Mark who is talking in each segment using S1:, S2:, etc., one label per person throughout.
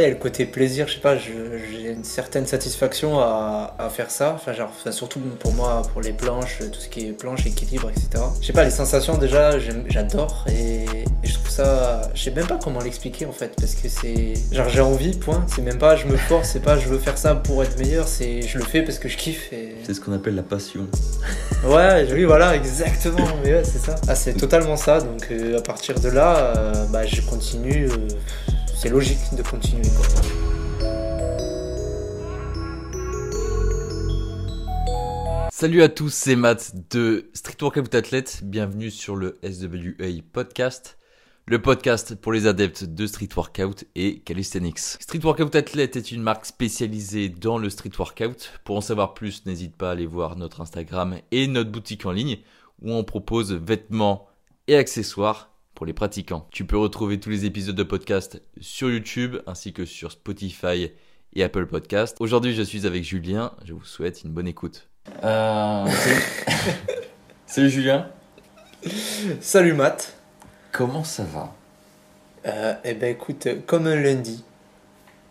S1: Il y a le côté plaisir, je sais pas, j'ai une certaine satisfaction à, à faire ça. Enfin, genre, enfin, surtout pour moi, pour les planches, tout ce qui est planche, équilibre, etc. Je sais pas, les sensations déjà, j'adore et, et je trouve ça. Je sais même pas comment l'expliquer en fait, parce que c'est. Genre, j'ai envie, point. C'est même pas je me force, c'est pas je veux faire ça pour être meilleur, c'est je le fais parce que je kiffe et.
S2: C'est ce qu'on appelle la passion.
S1: Ouais, oui, voilà, exactement. Mais ouais, c'est ça. Ah, c'est totalement ça. Donc, euh, à partir de là, euh, bah, je continue. euh, logique de continuer.
S2: Salut à tous, c'est Matt de Street Workout Athlete. Bienvenue sur le SWA Podcast, le podcast pour les adeptes de Street Workout et Calisthenics. Street Workout Athlete est une marque spécialisée dans le Street Workout. Pour en savoir plus, n'hésite pas à aller voir notre Instagram et notre boutique en ligne où on propose vêtements et accessoires pour les pratiquants. Tu peux retrouver tous les épisodes de podcast sur YouTube ainsi que sur Spotify et Apple Podcast. Aujourd'hui, je suis avec Julien. Je vous souhaite une bonne écoute. Euh, salut. Julien.
S1: Salut Matt.
S2: Comment ça va?
S1: Euh, eh ben, écoute, euh, comme un lundi.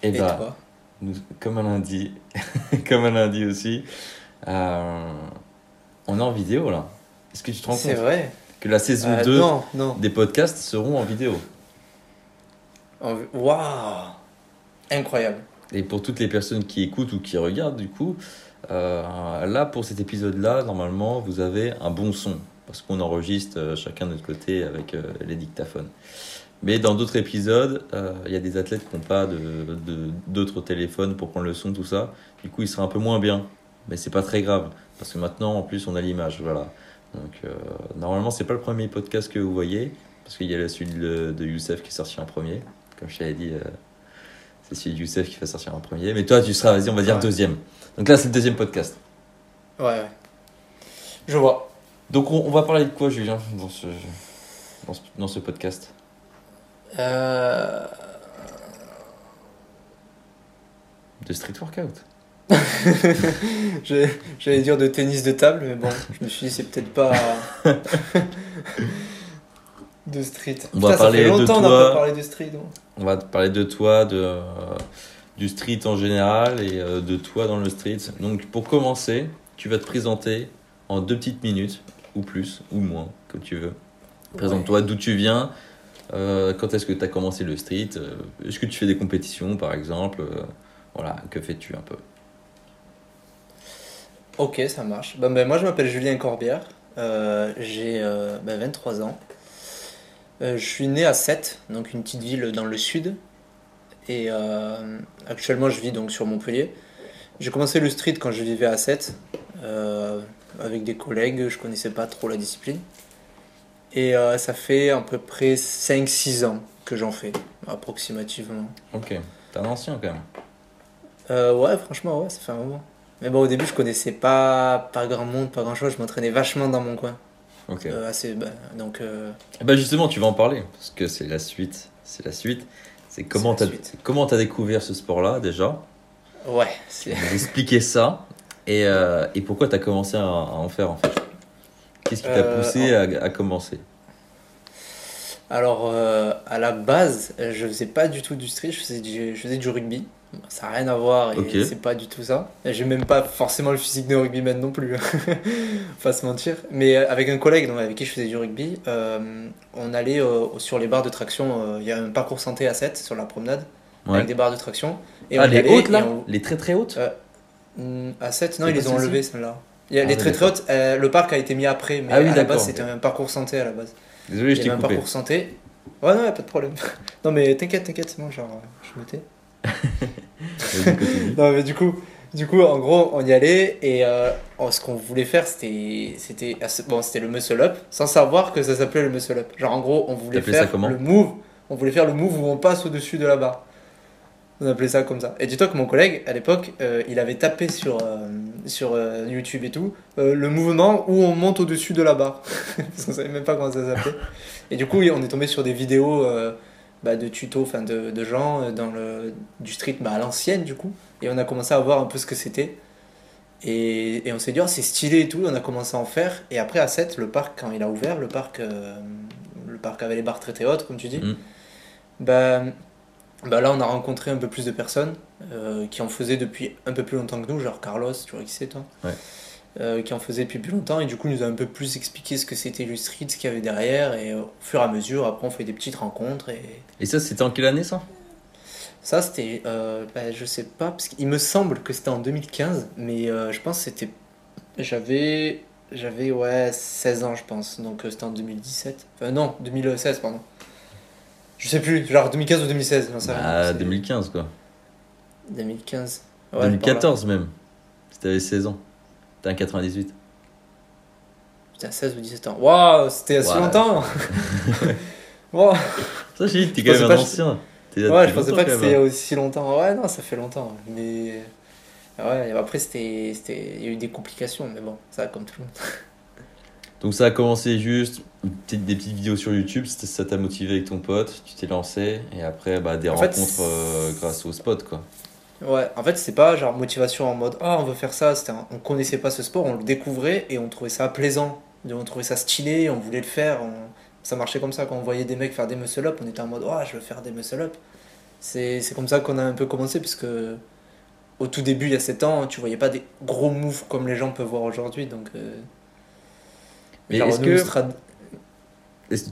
S2: Eh
S1: Et
S2: ben,
S1: toi?
S2: nous- comme un lundi, comme un lundi aussi, euh, on est en vidéo là. Est-ce que tu te rends
S1: C'est
S2: compte?
S1: vrai.
S2: Que la saison
S1: Euh,
S2: 2
S1: Non, non.
S2: des podcasts seront en vidéo
S1: Waouh Incroyable.
S2: Et pour toutes les personnes qui écoutent ou qui regardent, du coup, euh, là, pour cet épisode-là, normalement, vous avez un bon son. Parce qu'on enregistre euh, chacun de notre côté avec euh, les dictaphones. Mais dans d'autres épisodes, euh, il y a des athlètes qui n'ont pas de- de- d'autres téléphones pour prendre le son, tout ça. Du coup, il sera un peu moins bien. Mais c'est pas très grave. Parce que maintenant, en plus, on a l'image. Voilà. Donc, euh, normalement, c'est pas le premier podcast que vous voyez. Parce qu'il y a celui de, de Youssef qui est sorti en premier. Comme je t'avais dit, euh, c'est celui de Youssef qui va sortir en premier. Mais toi, tu seras, vas-y, on va dire
S1: Ouais.
S2: deuxième. Donc là, c'est le deuxième podcast.
S1: Ouais, ouais. Je vois.
S2: Donc on, on va parler de quoi, Julien, dans ce, dans ce, dans ce podcast?
S1: Euh...
S2: De street workout.
S1: J'allais dire de tennis de table, mais bon, je me suis dit, c'est peut-être pas. de street.
S2: On va
S1: Putain, ça
S2: parler
S1: fait
S2: de
S1: longtemps qu'on n'a
S2: toi.
S1: pas parlé de street. donc.
S2: On va te parler de toi, de, euh, du street en général et euh, de toi dans le street. Donc pour commencer, tu vas te présenter en deux petites minutes, ou plus, ou moins, comme tu veux. Présente-toi d'où tu viens, euh, quand est-ce que tu as commencé le street, euh, est-ce que tu fais des compétitions par exemple, euh, voilà, que fais-tu un peu?
S1: Ok, ça marche. Ben, moi, je m'appelle Julien Corbière. Euh, J'ai euh, ben, 23 ans. Euh, je suis né à Sète, donc une petite ville dans le sud. Et actuellement, je vis donc sur Montpellier. J'ai commencé le street quand je vivais à Sète, avec des collègues. Je connaissais pas trop la discipline. Et ça fait à peu près 5-6 ans que j'en fais, approximativement.
S2: Ok, t'es un ancien quand même.
S1: Ouais, franchement, ouais, ça fait un moment. Mais bon, au début, je connaissais pas, pas grand monde, pas grand chose. Je m'entraînais vachement dans mon coin.
S2: Ok.
S1: Euh, assez, bah, donc, euh,
S2: ben justement, tu vas en parler, parce que c'est la suite. C'est la suite. C'est comment t'as comment t'as découvert ce sport-là déjà?
S1: ouais,
S2: expliquer ça et, euh, et pourquoi t'as commencé à, à en faire en fait? Qu'est-ce qui t'a
S1: Euh,
S2: poussé à, à commencer?
S1: Alors, à la base, je faisais pas du tout du street, je faisais du, je faisais du rugby. Ça n'a rien à voir et c'est pas du tout ça. J'ai même pas forcément le physique de rugbyman non plus, Faut pas se mentir. Mais euh, avec un collègue donc, avec qui je faisais du rugby, euh, on allait euh, sur les barres de traction. euh, Il y a un parcours santé à 7 sur la promenade
S2: Ouais.
S1: avec des barres de traction. Et
S2: Ah,
S1: on
S2: les
S1: allait
S2: hautes là
S1: on-
S2: Les très très hautes
S1: Hmm, À 7, non, ils les ont y a
S2: Ah
S1: les très très hautes, le parc a été mis après, mais
S2: Ah oui,
S1: à la base c'était un parcours santé à la base.
S2: Désolé, je t'ai
S1: avait un
S2: coupé.
S1: parcours santé. Ouais, non, y a pas de problème. non, mais t'inquiète, t'inquiète, c'est bon, genre, je me tais. Non, mais du coup, du coup, en gros, on y allait et euh, ce qu'on voulait faire, c'était, c'était, ah, bon, c'était le muscle up, sans savoir que ça s'appelait le muscle up. Genre, en gros, on voulait
S2: ça
S1: faire le move, on voulait faire le move où on passe au-dessus de la barre. On appelait ça comme ça. Et dis-toi que mon collègue, à l'époque, euh, il avait tapé sur, euh, sur YouTube et tout, le mouvement où on monte au-dessus de la barre. Parce qu'on savait même pas comment ça s'appelait. Et du coup, on est tombé sur des vidéos bah, de tutos, enfin de, de gens euh, dans le, du street bah, à l'ancienne, du coup. Et on a commencé à voir un peu ce que c'était. Et, et on s'est dit, oh, c'est stylé et tout. On a commencé à en faire. Et après, à 7, le parc, quand il a ouvert, le parc, euh, le parc avait les barres très très hautes, comme tu dis.
S2: Mm.
S1: Bah, bah là, on a rencontré un peu plus de personnes euh, qui en faisaient depuis un peu plus longtemps que nous, genre Carlos, tu vois qui c'est toi?
S2: Ouais.
S1: Euh, Qui en faisait depuis plus longtemps et du coup, il nous a un peu plus expliqué ce que c'était le street, ce qu'il y avait derrière et au fur et à mesure, après, on fait des petites rencontres et
S2: Et ça, c'était en quelle année ça?
S1: Ça, c'était, euh, bah, je sais pas, parce qu'il me semble que c'était en 2015, mais euh, je pense que c'était, j'avais, j'avais ouais 16 ans, je pense, donc euh, c'était en 2017, enfin non, 2016 pardon. Je sais plus, genre 2015 ou 2016, j'en sais rien.
S2: Ah,
S1: C'est
S2: 2015 quoi.
S1: 2015. Ouais, par là.
S2: 2014 même. Si t'avais 16 ans. T'es un 98.
S1: Putain, 16 ou 17 ans. Waouh, c'était assez
S2: Ouais.
S1: longtemps. Waouh.
S2: Ça, j'ai dit, t'es quand même un ancien.
S1: Ouais, je pensais pas que c'était
S2: hein.
S1: aussi longtemps. Ouais, non, ça fait longtemps, mais ouais, après c'était, il y a eu des complications, mais bon, ça comme tout le monde.
S2: Donc ça a commencé juste des petites vidéos sur YouTube, ça t'a motivé avec ton pote, tu t'es lancé et après bah, des
S1: En fait,
S2: rencontres euh, grâce au spot quoi.
S1: Ouais, en fait, c'est pas genre motivation en mode ah on veut faire ça, c'était un- on connaissait pas ce sport, on le découvrait et on trouvait ça plaisant, on trouvait ça stylé, on voulait le faire, on- ça marchait comme ça. Quand on voyait des mecs faire des muscle up, on était en mode ah je veux faire des muscle up. C'est comme ça qu'on a un peu commencé parce que au tout début il y a 7 ans, tu voyais pas des gros moves comme les gens peuvent voir aujourd'hui donc euh,
S2: Mais est-ce que-
S1: Strad-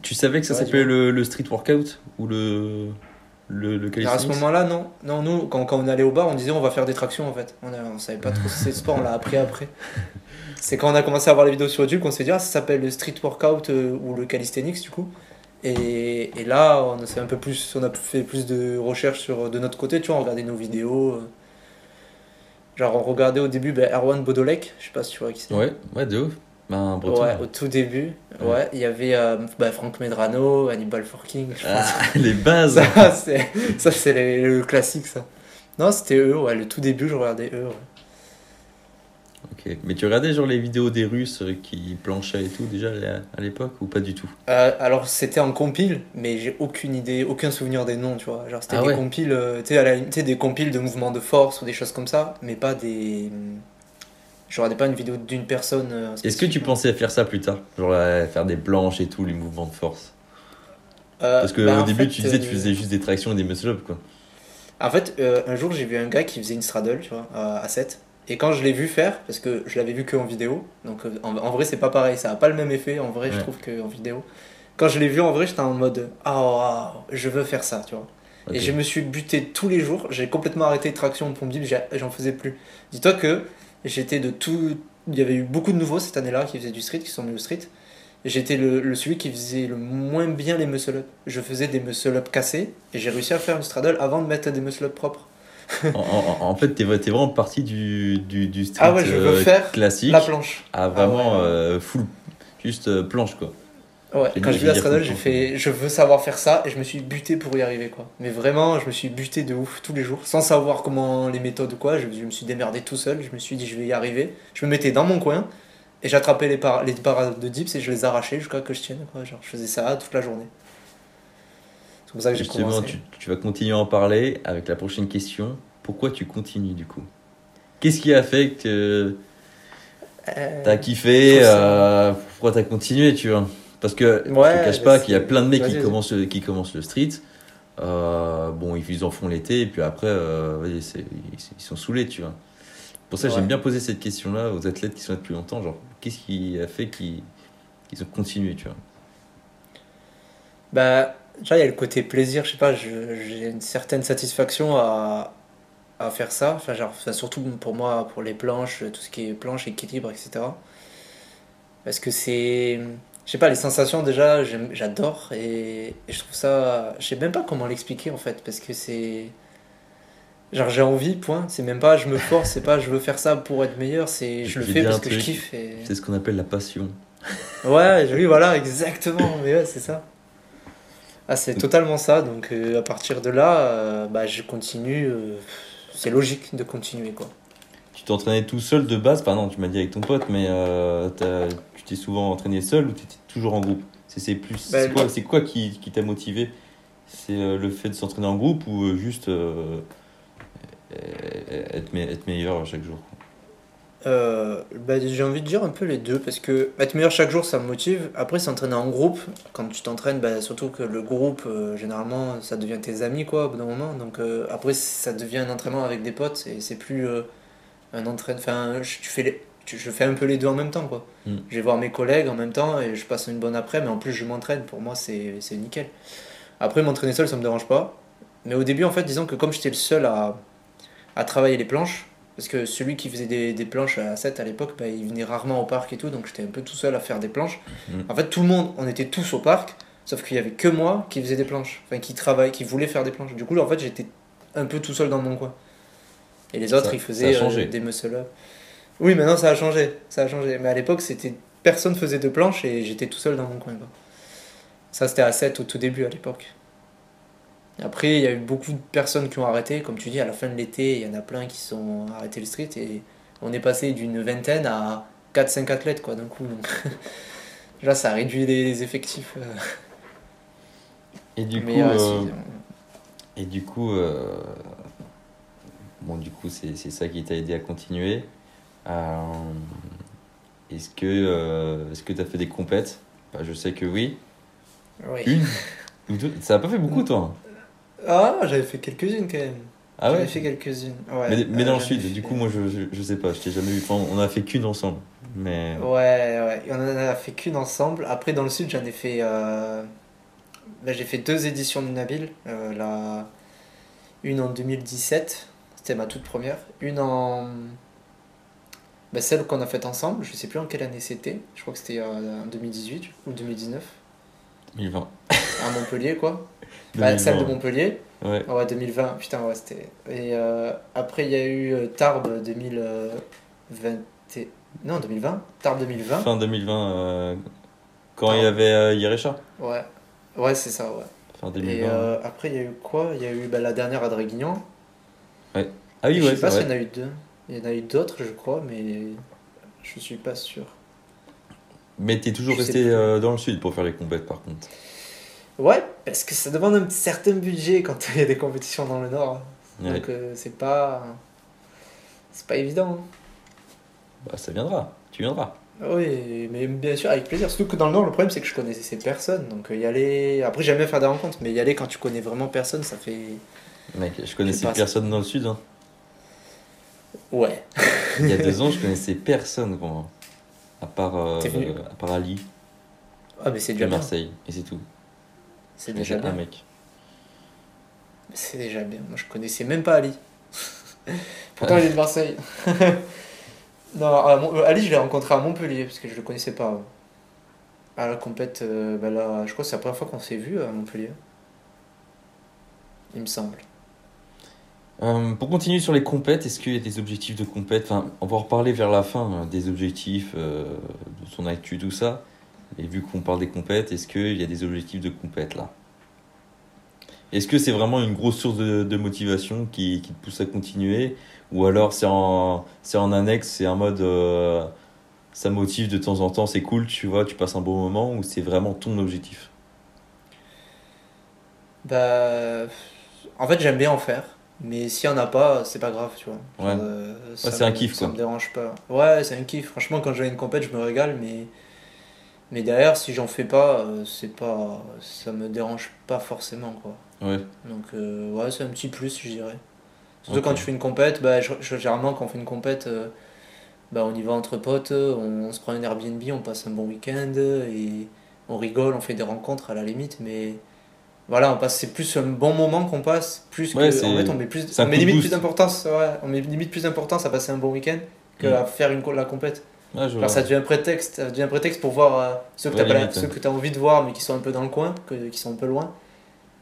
S2: tu savais que ça s'appelait le, le street workout ou le le, le
S1: Alors, à ce moment-là, non. Non, nous, quand, quand on allait au bar, on disait on va faire des tractions en fait. On, a- on savait pas trop si c'était le sport, on l'a appris après. C'est quand on a commencé à voir les vidéos sur YouTube qu'on s'est dit ah, ça s'appelle le street workout euh, ou le calisthenics du coup. Et, et là, on a, fait un peu plus, on a fait plus de recherches sur, de notre côté, tu vois, on regardait nos vidéos. euh. Genre, on regardait au début ben, Erwan Bodolek, je sais pas si tu vois qui c'est.
S2: Ouais, ouais, de ouf. Ben, un breton.
S1: Ouais, au tout début,
S2: Ouais.
S1: ouais, il y avait euh, bah, Frank Medrano, Hannibal Forking, je pense.
S2: Ah, les bases.
S1: Ça, c'est, ça, c'est les- le classique, ça. Non, c'était eux, ouais, le tout début, je regardais eux. ouais.
S2: Ok. Mais tu regardais genre les vidéos des Russes euh, qui planchaient et tout déjà à l'époque ou pas du tout?
S1: Euh, alors, c'était en compile, mais j'ai aucune idée, aucun souvenir des noms, tu vois. Genre, c'était
S2: Ah
S1: des
S2: ouais.
S1: compiles, euh, tu sais, des compiles de mouvements de force ou des choses comme ça, mais pas des. Je regardais pas une vidéo d'une personne. euh,
S2: Est-ce que tu pensais faire ça plus tard Genre euh, faire des planches et tout, les mouvements de force
S1: Euh,
S2: Parce que
S1: bah,
S2: début
S1: fait,
S2: tu disais tu faisais juste des tractions et des muscle up quoi.
S1: En fait, un jour, j'ai vu un gars qui faisait une straddle, tu vois, à à 7. Et quand je l'ai vu faire, parce que je l'avais vu que en vidéo, donc en, en vrai, c'est pas pareil, ça a pas le même effet en vrai, je trouve, qu'en vidéo. Quand je l'ai vu en vrai, j'étais en mode Ah, waouh, je veux faire ça, tu vois. Et je me suis buté tous les jours, j'ai complètement arrêté de traction pour me dire, j'ai- j'en faisais plus. Dis-toi que j'étais de tout. Il y avait eu beaucoup de nouveaux cette année-là qui faisaient du street, qui sont venus au street. Et J'étais le, le- celui qui faisait le moins bien les muscle-up. Je faisais des muscle-up cassés et j'ai réussi à faire une straddle avant de mettre des muscle-up propres.
S2: en, en- en fait, t'es vra- t'es vraiment parti du, du, du street
S1: Ah ouais, je veux
S2: euh,
S1: faire
S2: classique
S1: La planche.
S2: à vraiment
S1: Ah ouais, ouais.
S2: euh, full, juste euh, planche quoi.
S1: Ouais, quand j'ai vu la
S2: j'ai
S1: fait je veux savoir faire ça et je me suis buté pour y arriver quoi. Mais vraiment, je me suis buté de ouf tous les jours sans savoir comment les méthodes ou quoi. Je, je me suis démerdé tout seul, je me suis dit je vais y arriver. Je me mettais dans mon coin et j'attrapais les, par les barres de dips et je les arrachais jusqu'à que je tienne quoi. Genre, je faisais ça toute la journée. C'est comme ça que j'ai commencé.
S2: tu, tu vas continuer à en parler avec la prochaine question. Pourquoi tu continues du coup? Qu'est-ce qui a fait que
S1: Euh,
S2: t'as kiffé euh, Pourquoi t'as continué, tu vois? Parce que je te cache pas qu'il y a plein de mecs qui commencent, le- qui commencent le street. Euh, bon, ils en font l'été et puis après, euh, ils, sont saoulés, tu vois. Pour ça,
S1: Ouais.
S2: j'aime bien poser cette question-là aux athlètes qui sont là depuis longtemps. Genre, qu'est-ce qui a fait qu'ils ont continué, tu vois?
S1: Bah, déjà, il y a le côté plaisir, je sais pas, j'ai une certaine satisfaction à, à faire ça. Enfin, genre, enfin, surtout pour moi, pour les planches, tout ce qui est planche, équilibre, etc. Parce que c'est. Je sais pas, les sensations, déjà, j'adore. Et, et je trouve ça. Je sais même pas comment l'expliquer, en fait, parce que c'est. Genre, j'ai envie, point. C'est même pas je me force, c'est pas je veux faire ça pour être meilleur, c'est je le fais parce que je kiffe. Et...
S2: C'est ce qu'on appelle la passion.
S1: Ouais, oui, voilà, exactement. Mais ouais, c'est ça. Ah, c'est totalement ça. Donc, euh, à partir de là, euh, bah, je continue. euh, c'est logique de continuer, quoi.
S2: Tu t'entraînais tout seul de base? Pardon, tu m'as dit avec ton pote, mais euh, t'es souvent entraîné seul ou tu étais toujours en groupe? C'est plus,
S1: Bah,
S2: c'est quoi, c'est quoi qui, qui t'a motivé? C'est euh, le fait de s'entraîner en groupe ou euh, juste euh, être, me- être meilleur chaque jour?
S1: Bah, j'ai envie de dire un peu les deux parce que être meilleur chaque jour ça me motive. Après, s'entraîner en groupe, quand tu t'entraînes, bah, surtout que le groupe, généralement, ça devient tes amis quoi, au bout d'un moment. Donc après, ça devient un entraînement avec des potes et c'est plus un entraînement. Enfin, tu fais les- je fais un peu les deux en même temps quoi.
S2: Mm.
S1: Je vais voir mes collègues en même temps et je passe une bonne après, mais en plus je m'entraîne. Pour moi, c'est nickel. Après, m'entraîner seul, ça me dérange pas. Mais au début, en fait, disons que comme j'étais le seul à, à travailler les planches, parce que celui qui faisait des, des planches à 7 à l'époque, bah, il venait rarement au parc et tout, donc j'étais un peu tout seul à faire des planches.
S2: Mhm.
S1: En fait, tout le monde, on était tous au parc, sauf qu'il y avait que moi qui faisait des planches, enfin qui travaillait, qui voulait faire des planches. Du coup, en fait, j'étais un peu tout seul dans mon coin. Et les autres,
S2: Ça-
S1: ils faisaient euh, des muscle-up. Oui, maintenant ça a changé, ça a changé. Mais à l'époque, c'était personne faisait de planches et j'étais tout seul dans mon coin. quoi. Ça, c'était à 7 au tout début à l'époque. Après, il y a eu beaucoup de personnes qui ont arrêté. Comme tu dis, à la fin de l'été, il y en a plein qui sont arrêtés le street. Et on est passé d'une vingtaine à 4-5 athlètes, quoi, d'un coup. Donc, là, ça a réduit les, effectifs. euh.
S2: Et du
S1: Mais
S2: coup,
S1: euh,
S2: euh,
S1: si,
S2: et du coup, euh, bon, du coup, c'est c'est ça qui t'a aidé à continuer. Euh, est-ce que euh, que t'as fait des compètes? Bah, Je sais que oui.
S1: oui.
S2: Une? Ou deux? Ça a pas fait beaucoup, toi
S1: Ah, j'avais fait quelques-unes quand même.
S2: Ah
S1: J'avais
S2: ouais
S1: fait quelques-unes. Ouais,
S2: Mais, mais
S1: euh,
S2: dans le
S1: j'en ai
S2: sud,
S1: fait-
S2: du coup, moi, je, je, je sais pas, je t'ai jamais vu. Enfin, on a fait qu'une ensemble. Mais.
S1: Ouais, ouais, on en a fait qu'une ensemble. Après, dans le sud, j'en ai fait. euh, j'ai fait deux éditions de Nabil. Euh, la... Une en 2017, c'était ma toute première. Une en. Bah, celle qu'on a faite ensemble, je sais plus en quelle année c'était. Je crois que c'était euh, en 2018 ou 2019.
S2: 2020.
S1: À Montpellier, quoi. Bah, celle de
S2: 2020.
S1: Montpellier.
S2: Ouais.
S1: Ouais, 2020, putain, ouais, c'était. Et euh, après, il y a eu euh, Tarbes 2020. et- Non, 2020 Tarbes 2020.
S2: Fin 2020, euh, quand il y avait euh, Yerecha.
S1: Ouais, ouais, c'est ça, ouais.
S2: Fin
S1: Et
S2: 2020.
S1: euh, après, il y a eu quoi? Il y a eu bah, la dernière à Draguignan.
S2: Ah oui,
S1: je
S2: ouais,
S1: sais pas s'il y en a eu deux. Il y en a eu d'autres, je crois, mais je suis pas sûr.
S2: Mais t'es toujours
S1: Je
S2: resté euh, dans le sud pour faire les compètes, par contre.
S1: Ouais, parce que ça demande un certain budget quand il y a des compétitions dans le Nord.
S2: Ouais.
S1: Donc, euh, c'est pas. C'est pas évident. hein.
S2: Bah, ça viendra. Tu viendras.
S1: Oui, mais bien sûr, avec plaisir. Surtout que dans le Nord, le problème, c'est que je connaissais personne. Donc, euh, y aller. Après, j'aime bien faire des rencontres, mais y aller quand tu connais vraiment personne, ça fait.
S2: Mec, je connaissais personne dans le sud. hein.
S1: Ouais.
S2: Il y a deux ans, je connaissais personne, quoi. À part, euh, à part Ali
S1: Ah, mais c'est déjà bien.
S2: Marseille. Et c'est tout.
S1: C'est déjà
S2: connaissais un
S1: bien.
S2: mec.
S1: C'est déjà bien. Moi, je connaissais même pas Ali. Pourtant,
S2: Ah.
S1: il est de Marseille. non, Mon- euh, Ali, je l'ai rencontré à Montpellier parce que je le connaissais pas. À la compète, euh, bah là, je crois que c'est la première fois qu'on s'est vu à Montpellier. Il me semble.
S2: Euh, pour continuer sur les compètes, est-ce qu'il y a des objectifs de compète? Enfin, On va en reparler vers la fin, hein, des objectifs, euh, de son actu, tout ça. Et vu qu'on parle des compètes, est-ce qu'il y a des objectifs de compète là? Est-ce que c'est vraiment une grosse source de, motivation qui, te pousse à continuer? Ou alors c'est en, c'est en annexe, c'est un mode euh, ça motive de temps en temps, c'est cool, tu vois, tu passes un bon moment Ou c'est vraiment ton objectif?
S1: Bah, en fait, j'aime bien en faire. Mais s'il y en a pas, c'est pas grave, tu vois.
S2: Ouais.
S1: Euh, ça
S2: c'est un kiff,
S1: Ça
S2: quoi.
S1: me dérange pas. Ouais, c'est un kiff. Franchement, quand à une compète, je me régale, mais. Mais derrière, si j'en fais pas, euh, c'est pas. Ça me dérange pas forcément, quoi.
S2: Ouais,
S1: Donc, euh, ouais, c'est un petit plus, je dirais. Surtout quand tu fais une compète, bah, je- je- généralement, quand on fait une compète, euh, bah, on y va entre potes, on, on se prend un Airbnb, on passe un bon week-end et on rigole, on fait des rencontres à la limite, mais voilà, on passe, c'est plus un bon moment qu'on passe, plus que.
S2: Ouais,
S1: en fait, on met, plus, on met limite plus d'importance, ouais, on met limite plus d'importance à passer un bon week-end que
S2: Mm.
S1: à faire une, la compète.
S2: Ouais.
S1: Alors ça devient un prétexte, ça devient un prétexte pour voir euh, ceux que
S2: Ouais,
S1: t'as pas-
S2: limite,
S1: ceux
S2: ouais.
S1: que tu as envie de voir mais qui sont un peu dans le coin, que, qui sont un peu loin,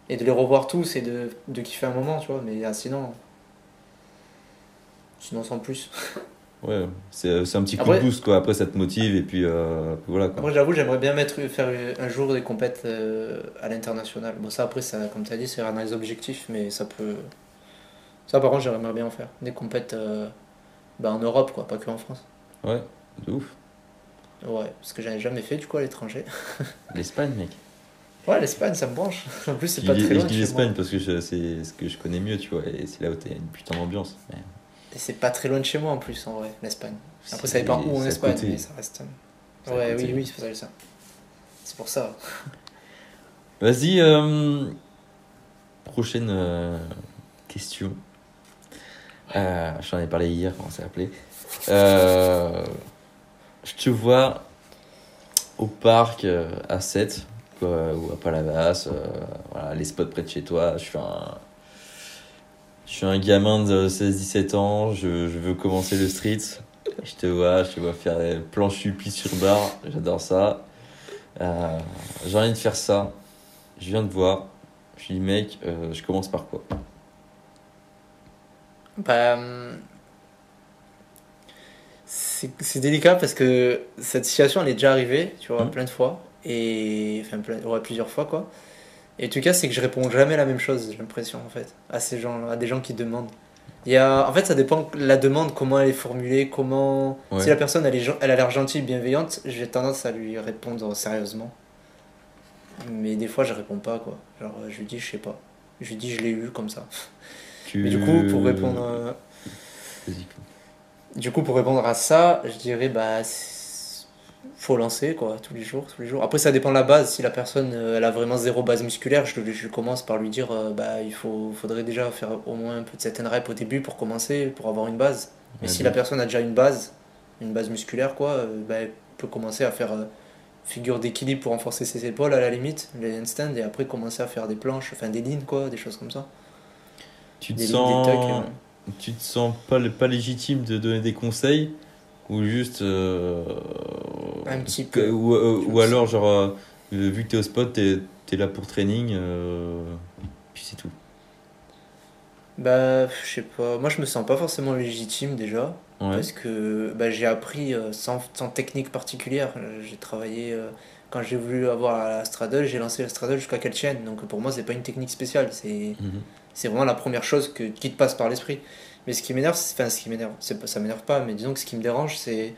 S1: et de les revoir tous et de, de kiffer un moment, tu vois. Mais ah, sinon, sinon sans plus.
S2: Ouais, c'est c'est un petit coup
S1: Après-
S2: de boost quoi. Après, ça te motive et puis, euh, puis voilà quoi.
S1: Moi j'avoue, j'aimerais bien mettre, faire un jour des compètes euh, à l'international. Bon ça après, ça, comme tu as dit, c'est un des objectifs, mais ça peut... Ça par contre, j'aimerais bien en faire. Des compètes euh, bah, en Europe, quoi, pas que en France.
S2: Ouais, de ouf.
S1: Ouais, parce que j'en ai jamais fait du coup à l'étranger.
S2: L'Espagne, mec.
S1: Ouais, l'Espagne, ça me branche. En plus, c'est
S2: Je
S1: pas
S2: dis,
S1: très
S2: je
S1: loin. de
S2: dis l'Espagne parce que je- c'est ce que je connais mieux, tu vois. Et c'est là où t'as une putain d'ambiance. Mais-
S1: c'est pas très loin de chez moi en plus, en vrai, l'Espagne. Après, ça dépend où en Espagne, mais ça reste.
S2: À
S1: Ouais, oui, oui, c'est pour ça. C'est pour ça.
S2: Vas-y, euh, prochaine euh, question. Euh, J'en ai parlé hier, comment ça s'appelait. Euh, je te vois au parc euh, à 7 quoi, ou à Palavas, euh, voilà, les spots près de chez toi. Je suis un, je suis un gamin de 16-17 ans, je, je veux commencer le street. Je te vois, je te vois faire des planches sur barre, j'adore ça. Euh, J'ai envie de faire ça. Je viens de voir. Je dis, mec, euh, je commence par quoi?
S1: Bah, hum, c'est délicat parce que cette situation elle est déjà arrivée, tu vois,
S2: Mhm.
S1: plein de fois. Et enfin, plein, ouais, plusieurs fois quoi. Et en tout cas, c'est que je réponds jamais la même chose, j'ai l'impression en fait, à ces gens, à des gens qui demandent. Il y a, en fait, ça dépend de la demande, comment elle est formulée, comment.
S2: Ouais.
S1: Si la personne elle, est, elle a l'air gentille, bienveillante, j'ai tendance à lui répondre sérieusement. Mais des fois, je réponds pas quoi. Genre, je lui dis, je sais pas. Je lui dis, je l'ai eu comme ça.
S2: tu...
S1: Mais du coup, pour répondre. Du coup, pour répondre à ça, je dirais bah c'est- faut lancer quoi, tous les jours, tous les jours. Après, ça dépend de la base. Si la personne euh, elle a vraiment zéro base musculaire, je, je commence par lui dire euh, bah il faut, faudrait déjà faire au moins un peu de certaines reps au début pour commencer, pour avoir une base. Mais si la personne a déjà une base, une base musculaire quoi, euh, bah, elle peut commencer à faire euh, figure d'équilibre pour renforcer ses épaules à la limite, les handstands, et après commencer à faire des planches, enfin des lignes quoi, des choses comme ça.
S2: Tu te
S1: Des lignes,
S2: sens,
S1: des tucks,
S2: tu te sens pas, pas légitime de donner des conseils ou juste euh,
S1: Un petit peu.
S2: ou, euh, ou alors genre euh, vu que t'es au spot t'es es là pour training puis c'est tout
S1: Bah, je sais pas. Moi, je me sens pas forcément légitime déjà.
S2: ouais
S1: Parce que bah, j'ai appris sans, sans technique particulière. J'ai travaillé. quand j'ai voulu avoir la straddle, j'ai lancé la straddle jusqu'à quelle chaîne. Donc pour moi, c'est pas une technique spéciale. C'est
S2: Mhm.
S1: c'est vraiment la première chose que, qui te passe par l'esprit. Mais ce qui m'énerve, c'est- enfin, ce qui m'énerve, ça m'énerve pas, mais disons que ce qui me dérange, c'est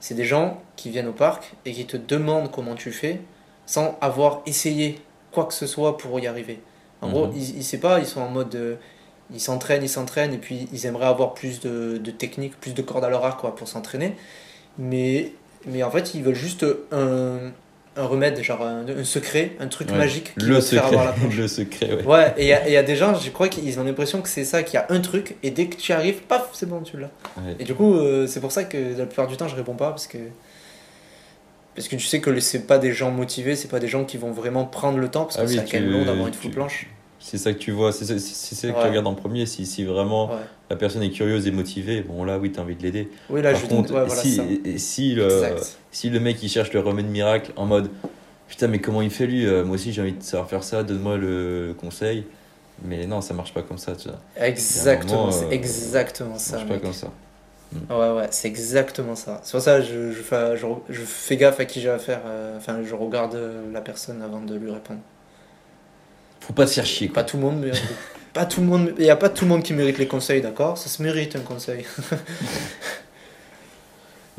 S1: c'est des gens qui viennent au parc et qui te demandent comment tu fais sans avoir essayé quoi que ce soit pour y arriver. En gros,
S2: Mhm.
S1: ils, ils savent pas, ils sont en mode. euh, ils s'entraînent, ils s'entraînent, et puis ils aimeraient avoir plus de, de technique, plus de cordes à leur arc quoi, pour s'entraîner. Mais, mais en fait, ils veulent juste un, un remède, genre un, un secret, un truc
S2: Ouais.
S1: magique qui
S2: le
S1: va te faire avoir la
S2: secret
S1: planche.
S2: le secret ouais
S1: Ouais, et il y, y a des gens, je crois qu'ils ont l'impression que c'est ça, qu'il y a un truc, et dès que tu y arrives, paf, c'est bon, tu l'as.
S2: Ouais.
S1: Et du coup, euh, c'est pour ça que la plupart du temps, je réponds pas, parce que. Parce que tu sais que c'est pas des gens motivés, c'est pas des gens qui vont vraiment prendre le temps, parce que
S2: Ah oui,
S1: c'est quand même long d'avoir une full
S2: tu-
S1: planche.
S2: C'est ça que tu vois c'est ça, ça que tu regardes en premier si, si vraiment
S1: Ouais.
S2: la personne est curieuse et motivée bon là oui t'as envie de l'aider
S1: Oui, là,
S2: par
S1: je
S2: contre
S1: ouais, voilà,
S2: si,
S1: ça.
S2: et- et si le,
S1: Exact.
S2: Si le mec il cherche le remède miracle en mode putain mais comment il fait lui Euh, moi aussi j'ai envie de savoir faire ça donne-moi le conseil mais non ça marche pas comme ça tu vois
S1: Exactement, c'est
S2: euh,
S1: exactement
S2: ça
S1: ça.
S2: marche pas comme ça
S1: Ouais, ouais, c'est exactement ça. C'est pour ça que je, je, fais, je, je fais gaffe à qui j'ai affaire. euh, Enfin, je regarde la personne avant de lui répondre.
S2: Faut pas se faire chier quoi
S1: Pas tout le monde, mais. pas tout le monde. Il n'y a pas tout le monde qui mérite les conseils, d'accord? Ça se mérite un conseil.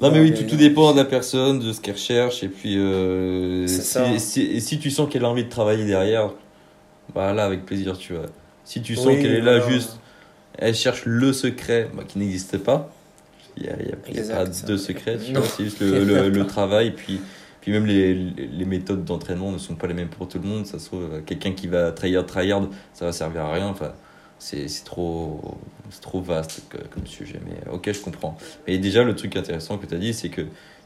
S2: non mais oui tout, tout dépend de la personne de ce qu'elle recherche et puis euh, si, si- tu sens qu'elle a envie de travailler derrière bah là avec plaisir tu vois si tu sens
S1: Oui,
S2: qu'elle est là
S1: voilà.
S2: juste elle cherche le secret bah, qui n'existe pas il n'y a, y a- il y a
S1: Exact,
S2: pas de secret c'est juste le, le, travail puis puis même les, les méthodes d'entraînement ne sont pas les mêmes pour tout le monde ça se trouve quelqu'un qui va tryhard tryhard ça va servir à rien enfin c'est trop trop vaste comme sujet mais ok je comprends mais déjà le truc intéressant que tu as dit c'est que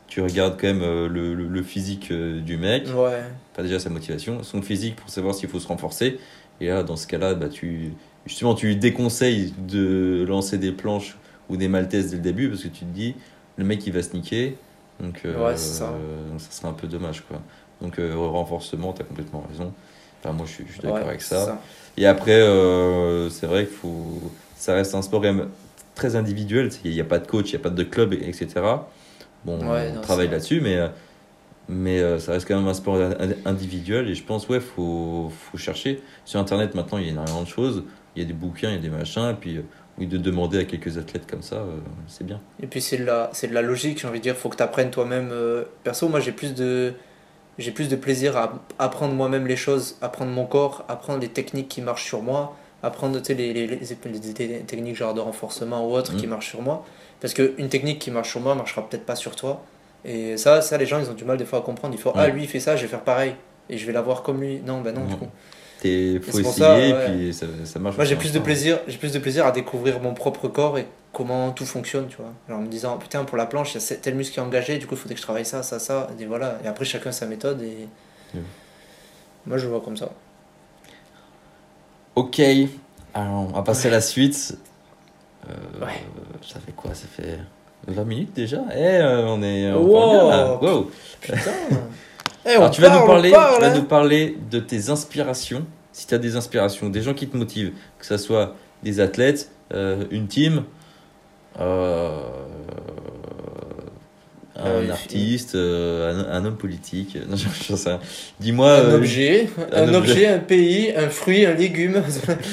S2: tu regardes quand même euh, le, le, le physique euh, du mec
S1: Ouais.
S2: pas déjà sa motivation, son physique pour savoir s'il faut se renforcer. Et là, dans ce cas-là, bah, tu, justement, tu lui déconseilles de lancer des planches ou des maltaises dès le début parce que tu te dis, le mec, il va se niquer. Donc, euh,
S1: Ouais, c'est ça.
S2: donc ça serait un peu dommage. Quoi. Donc, euh, renforcement, tu as complètement raison. Enfin, moi, je suis, d'accord
S1: ouais,
S2: avec ça. Et après, euh, c'est vrai qu'il faut. Ça reste un sport quand même très individuel. Il n'y a pas de coach, il n'y a pas de club, etc. Bon,
S1: Ouais,
S2: on
S1: non,
S2: travaille là-dessus, mais, mais euh, ça reste quand même un sport in- individuel. Et je pense, ouais, faut, faut chercher. Sur Internet, maintenant, il y a énormément de choses. Il y a des bouquins, il y a des machins. Et puis, euh, oui, de demander à quelques athlètes comme ça, euh, c'est bien.
S1: Et puis c'est de la, c'est de la logique, j'ai envie de dire, faut que tu apprennes toi-même. euh, Perso, moi j'ai plus de j'ai plus de plaisir à apprendre moi-même les choses, apprendre mon corps, apprendre les techniques qui marchent sur moi, apprendre tu sais, les, les, les- techniques genre de renforcement ou autres
S2: Mhm.
S1: qui marchent sur moi. Parce qu'une technique qui marche sur moi marchera peut-être pas sur toi. Et ça, ça, les gens, ils ont du mal des fois à comprendre. Il faut, ah, lui, il fait ça, je vais faire pareil. Et je vais l'avoir comme lui. Non, ben non, du coup.
S2: T'es, faut essayer
S1: ça,
S2: et
S1: ouais.
S2: puis ça, ça marche.
S1: Moi, j'ai plus de
S2: pas.
S1: plaisir, j'ai plus de plaisir à découvrir mon propre corps et comment tout fonctionne, tu vois. En me disant, putain, pour la planche, il y a tel muscle qui est engagé, du coup, il faudrait que je travaille ça, ça, ça. Et voilà. Et après, chacun sa méthode. Et moi, je le vois comme ça.
S2: Ok, alors on va passer à la suite. Euh,
S1: Ouais.
S2: Ça fait quoi? Ça fait 20 minutes déjà Eh, euh, on est. On
S1: Wow.
S2: parle bien, là. Wow.
S1: Putain. Eh,
S2: Alors tu vas
S1: parle,
S2: nous parler,
S1: parle,
S2: tu vas
S1: hein.
S2: nous parler de tes inspirations. Si tu as des inspirations, des gens qui te motivent, que ce soit des athlètes, euh, une team, euh, un
S1: Euh,
S2: artiste, euh, un, un homme politique. Non, je, rien. Dis-moi,
S1: Un
S2: euh,
S1: objet,
S2: un objet.
S1: un pays, un fruit, un légume.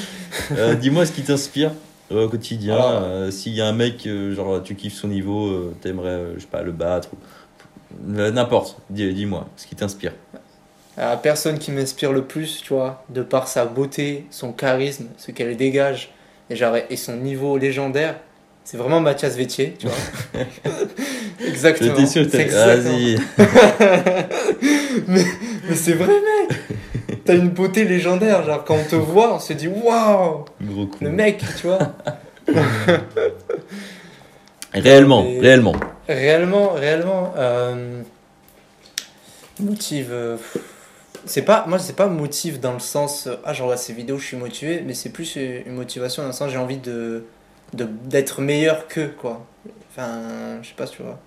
S2: euh, dis-moi ce qui t'inspire euh, au quotidien. Euh, S'il y a un mec, euh, genre tu kiffes son niveau, euh, t'aimerais, je sais pas, le battre, ou- n'importe. Dis- Dis-moi ce qui t'inspire.
S1: La personne qui m'inspire le plus, tu vois, de par sa beauté, son charisme, ce qu'elle dégage, et, genre, et son niveau légendaire, c'est vraiment Mathias Vétier, tu vois. exactement.
S2: J'étais sûr que. Vas-y.
S1: mais mais c'est vrai, mec. T'as une beauté légendaire, genre quand on te voit, on se dit waouh, le mec, tu vois.
S2: Réellement,
S1: Et-
S2: réellement.
S1: Réellement, réellement, euh, motive. euh, c'est pas, moi, c'est pas motive dans le sens ah, je regarde ces vidéos, je suis motivé, mais c'est plus une motivation dans le sens j'ai envie de d'être meilleur qu'eux, quoi. Enfin, je sais pas si tu vois.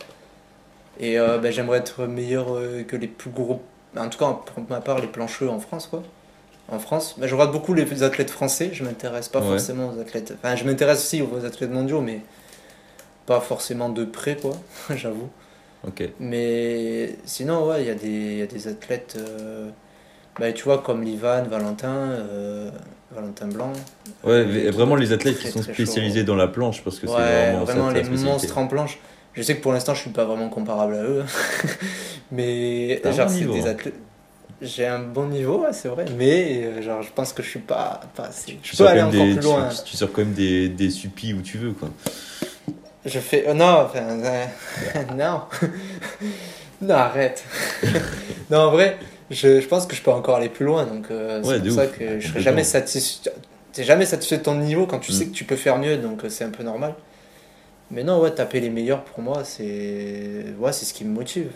S1: Et euh, ben, j'aimerais être meilleur que les plus gros, en tout cas pour ma part, les plancheux en France, quoi. En France, ben, je regarde beaucoup les athlètes français, je m'intéresse pas
S2: Ouais.
S1: forcément aux athlètes. Enfin, je m'intéresse aussi aux athlètes mondiaux, mais pas forcément de près, quoi, j'avoue.
S2: Ok.
S1: Mais sinon, ouais, il y, a des- y a des athlètes, euh, bah, tu vois, comme Livan, Valentin, euh, Valentin Blanc.
S2: Ouais,
S1: Euh,
S2: mais vraiment les athlètes qui sont spécialisés
S1: chaud.
S2: dans la planche parce que c'est vraiment,
S1: vraiment,
S2: ça,
S1: les
S2: spécialité.
S1: monstres en planche. Je sais que pour l'instant, je suis pas vraiment comparable à eux. Mais
S2: T'as un
S1: genre,
S2: bon
S1: c'est
S2: niveau,
S1: des
S2: hein.
S1: athlètes. J'ai un bon niveau, ouais, c'est vrai. Mais euh, genre, je pense que je suis pas, pas assez. Je
S2: Tu
S1: peux
S2: sors
S1: aller
S2: quand même
S1: encore
S2: des,
S1: plus
S2: tu-
S1: loin.
S2: Tu, sors quand même des, des suppis où tu veux quoi.
S1: Je fais. euh, non, enfin. euh, non. non, arrête. non, en vrai, je, je pense que je peux encore aller plus loin. Donc, euh, c'est pour ça que je serai jamais satisfait. T'es jamais satisfait de ton niveau quand tu
S2: Mm.
S1: sais que tu peux faire mieux, donc euh, c'est un peu normal. Mais non, ouais, taper les meilleurs pour moi, c'est. Ouais, c'est ce qui me motive.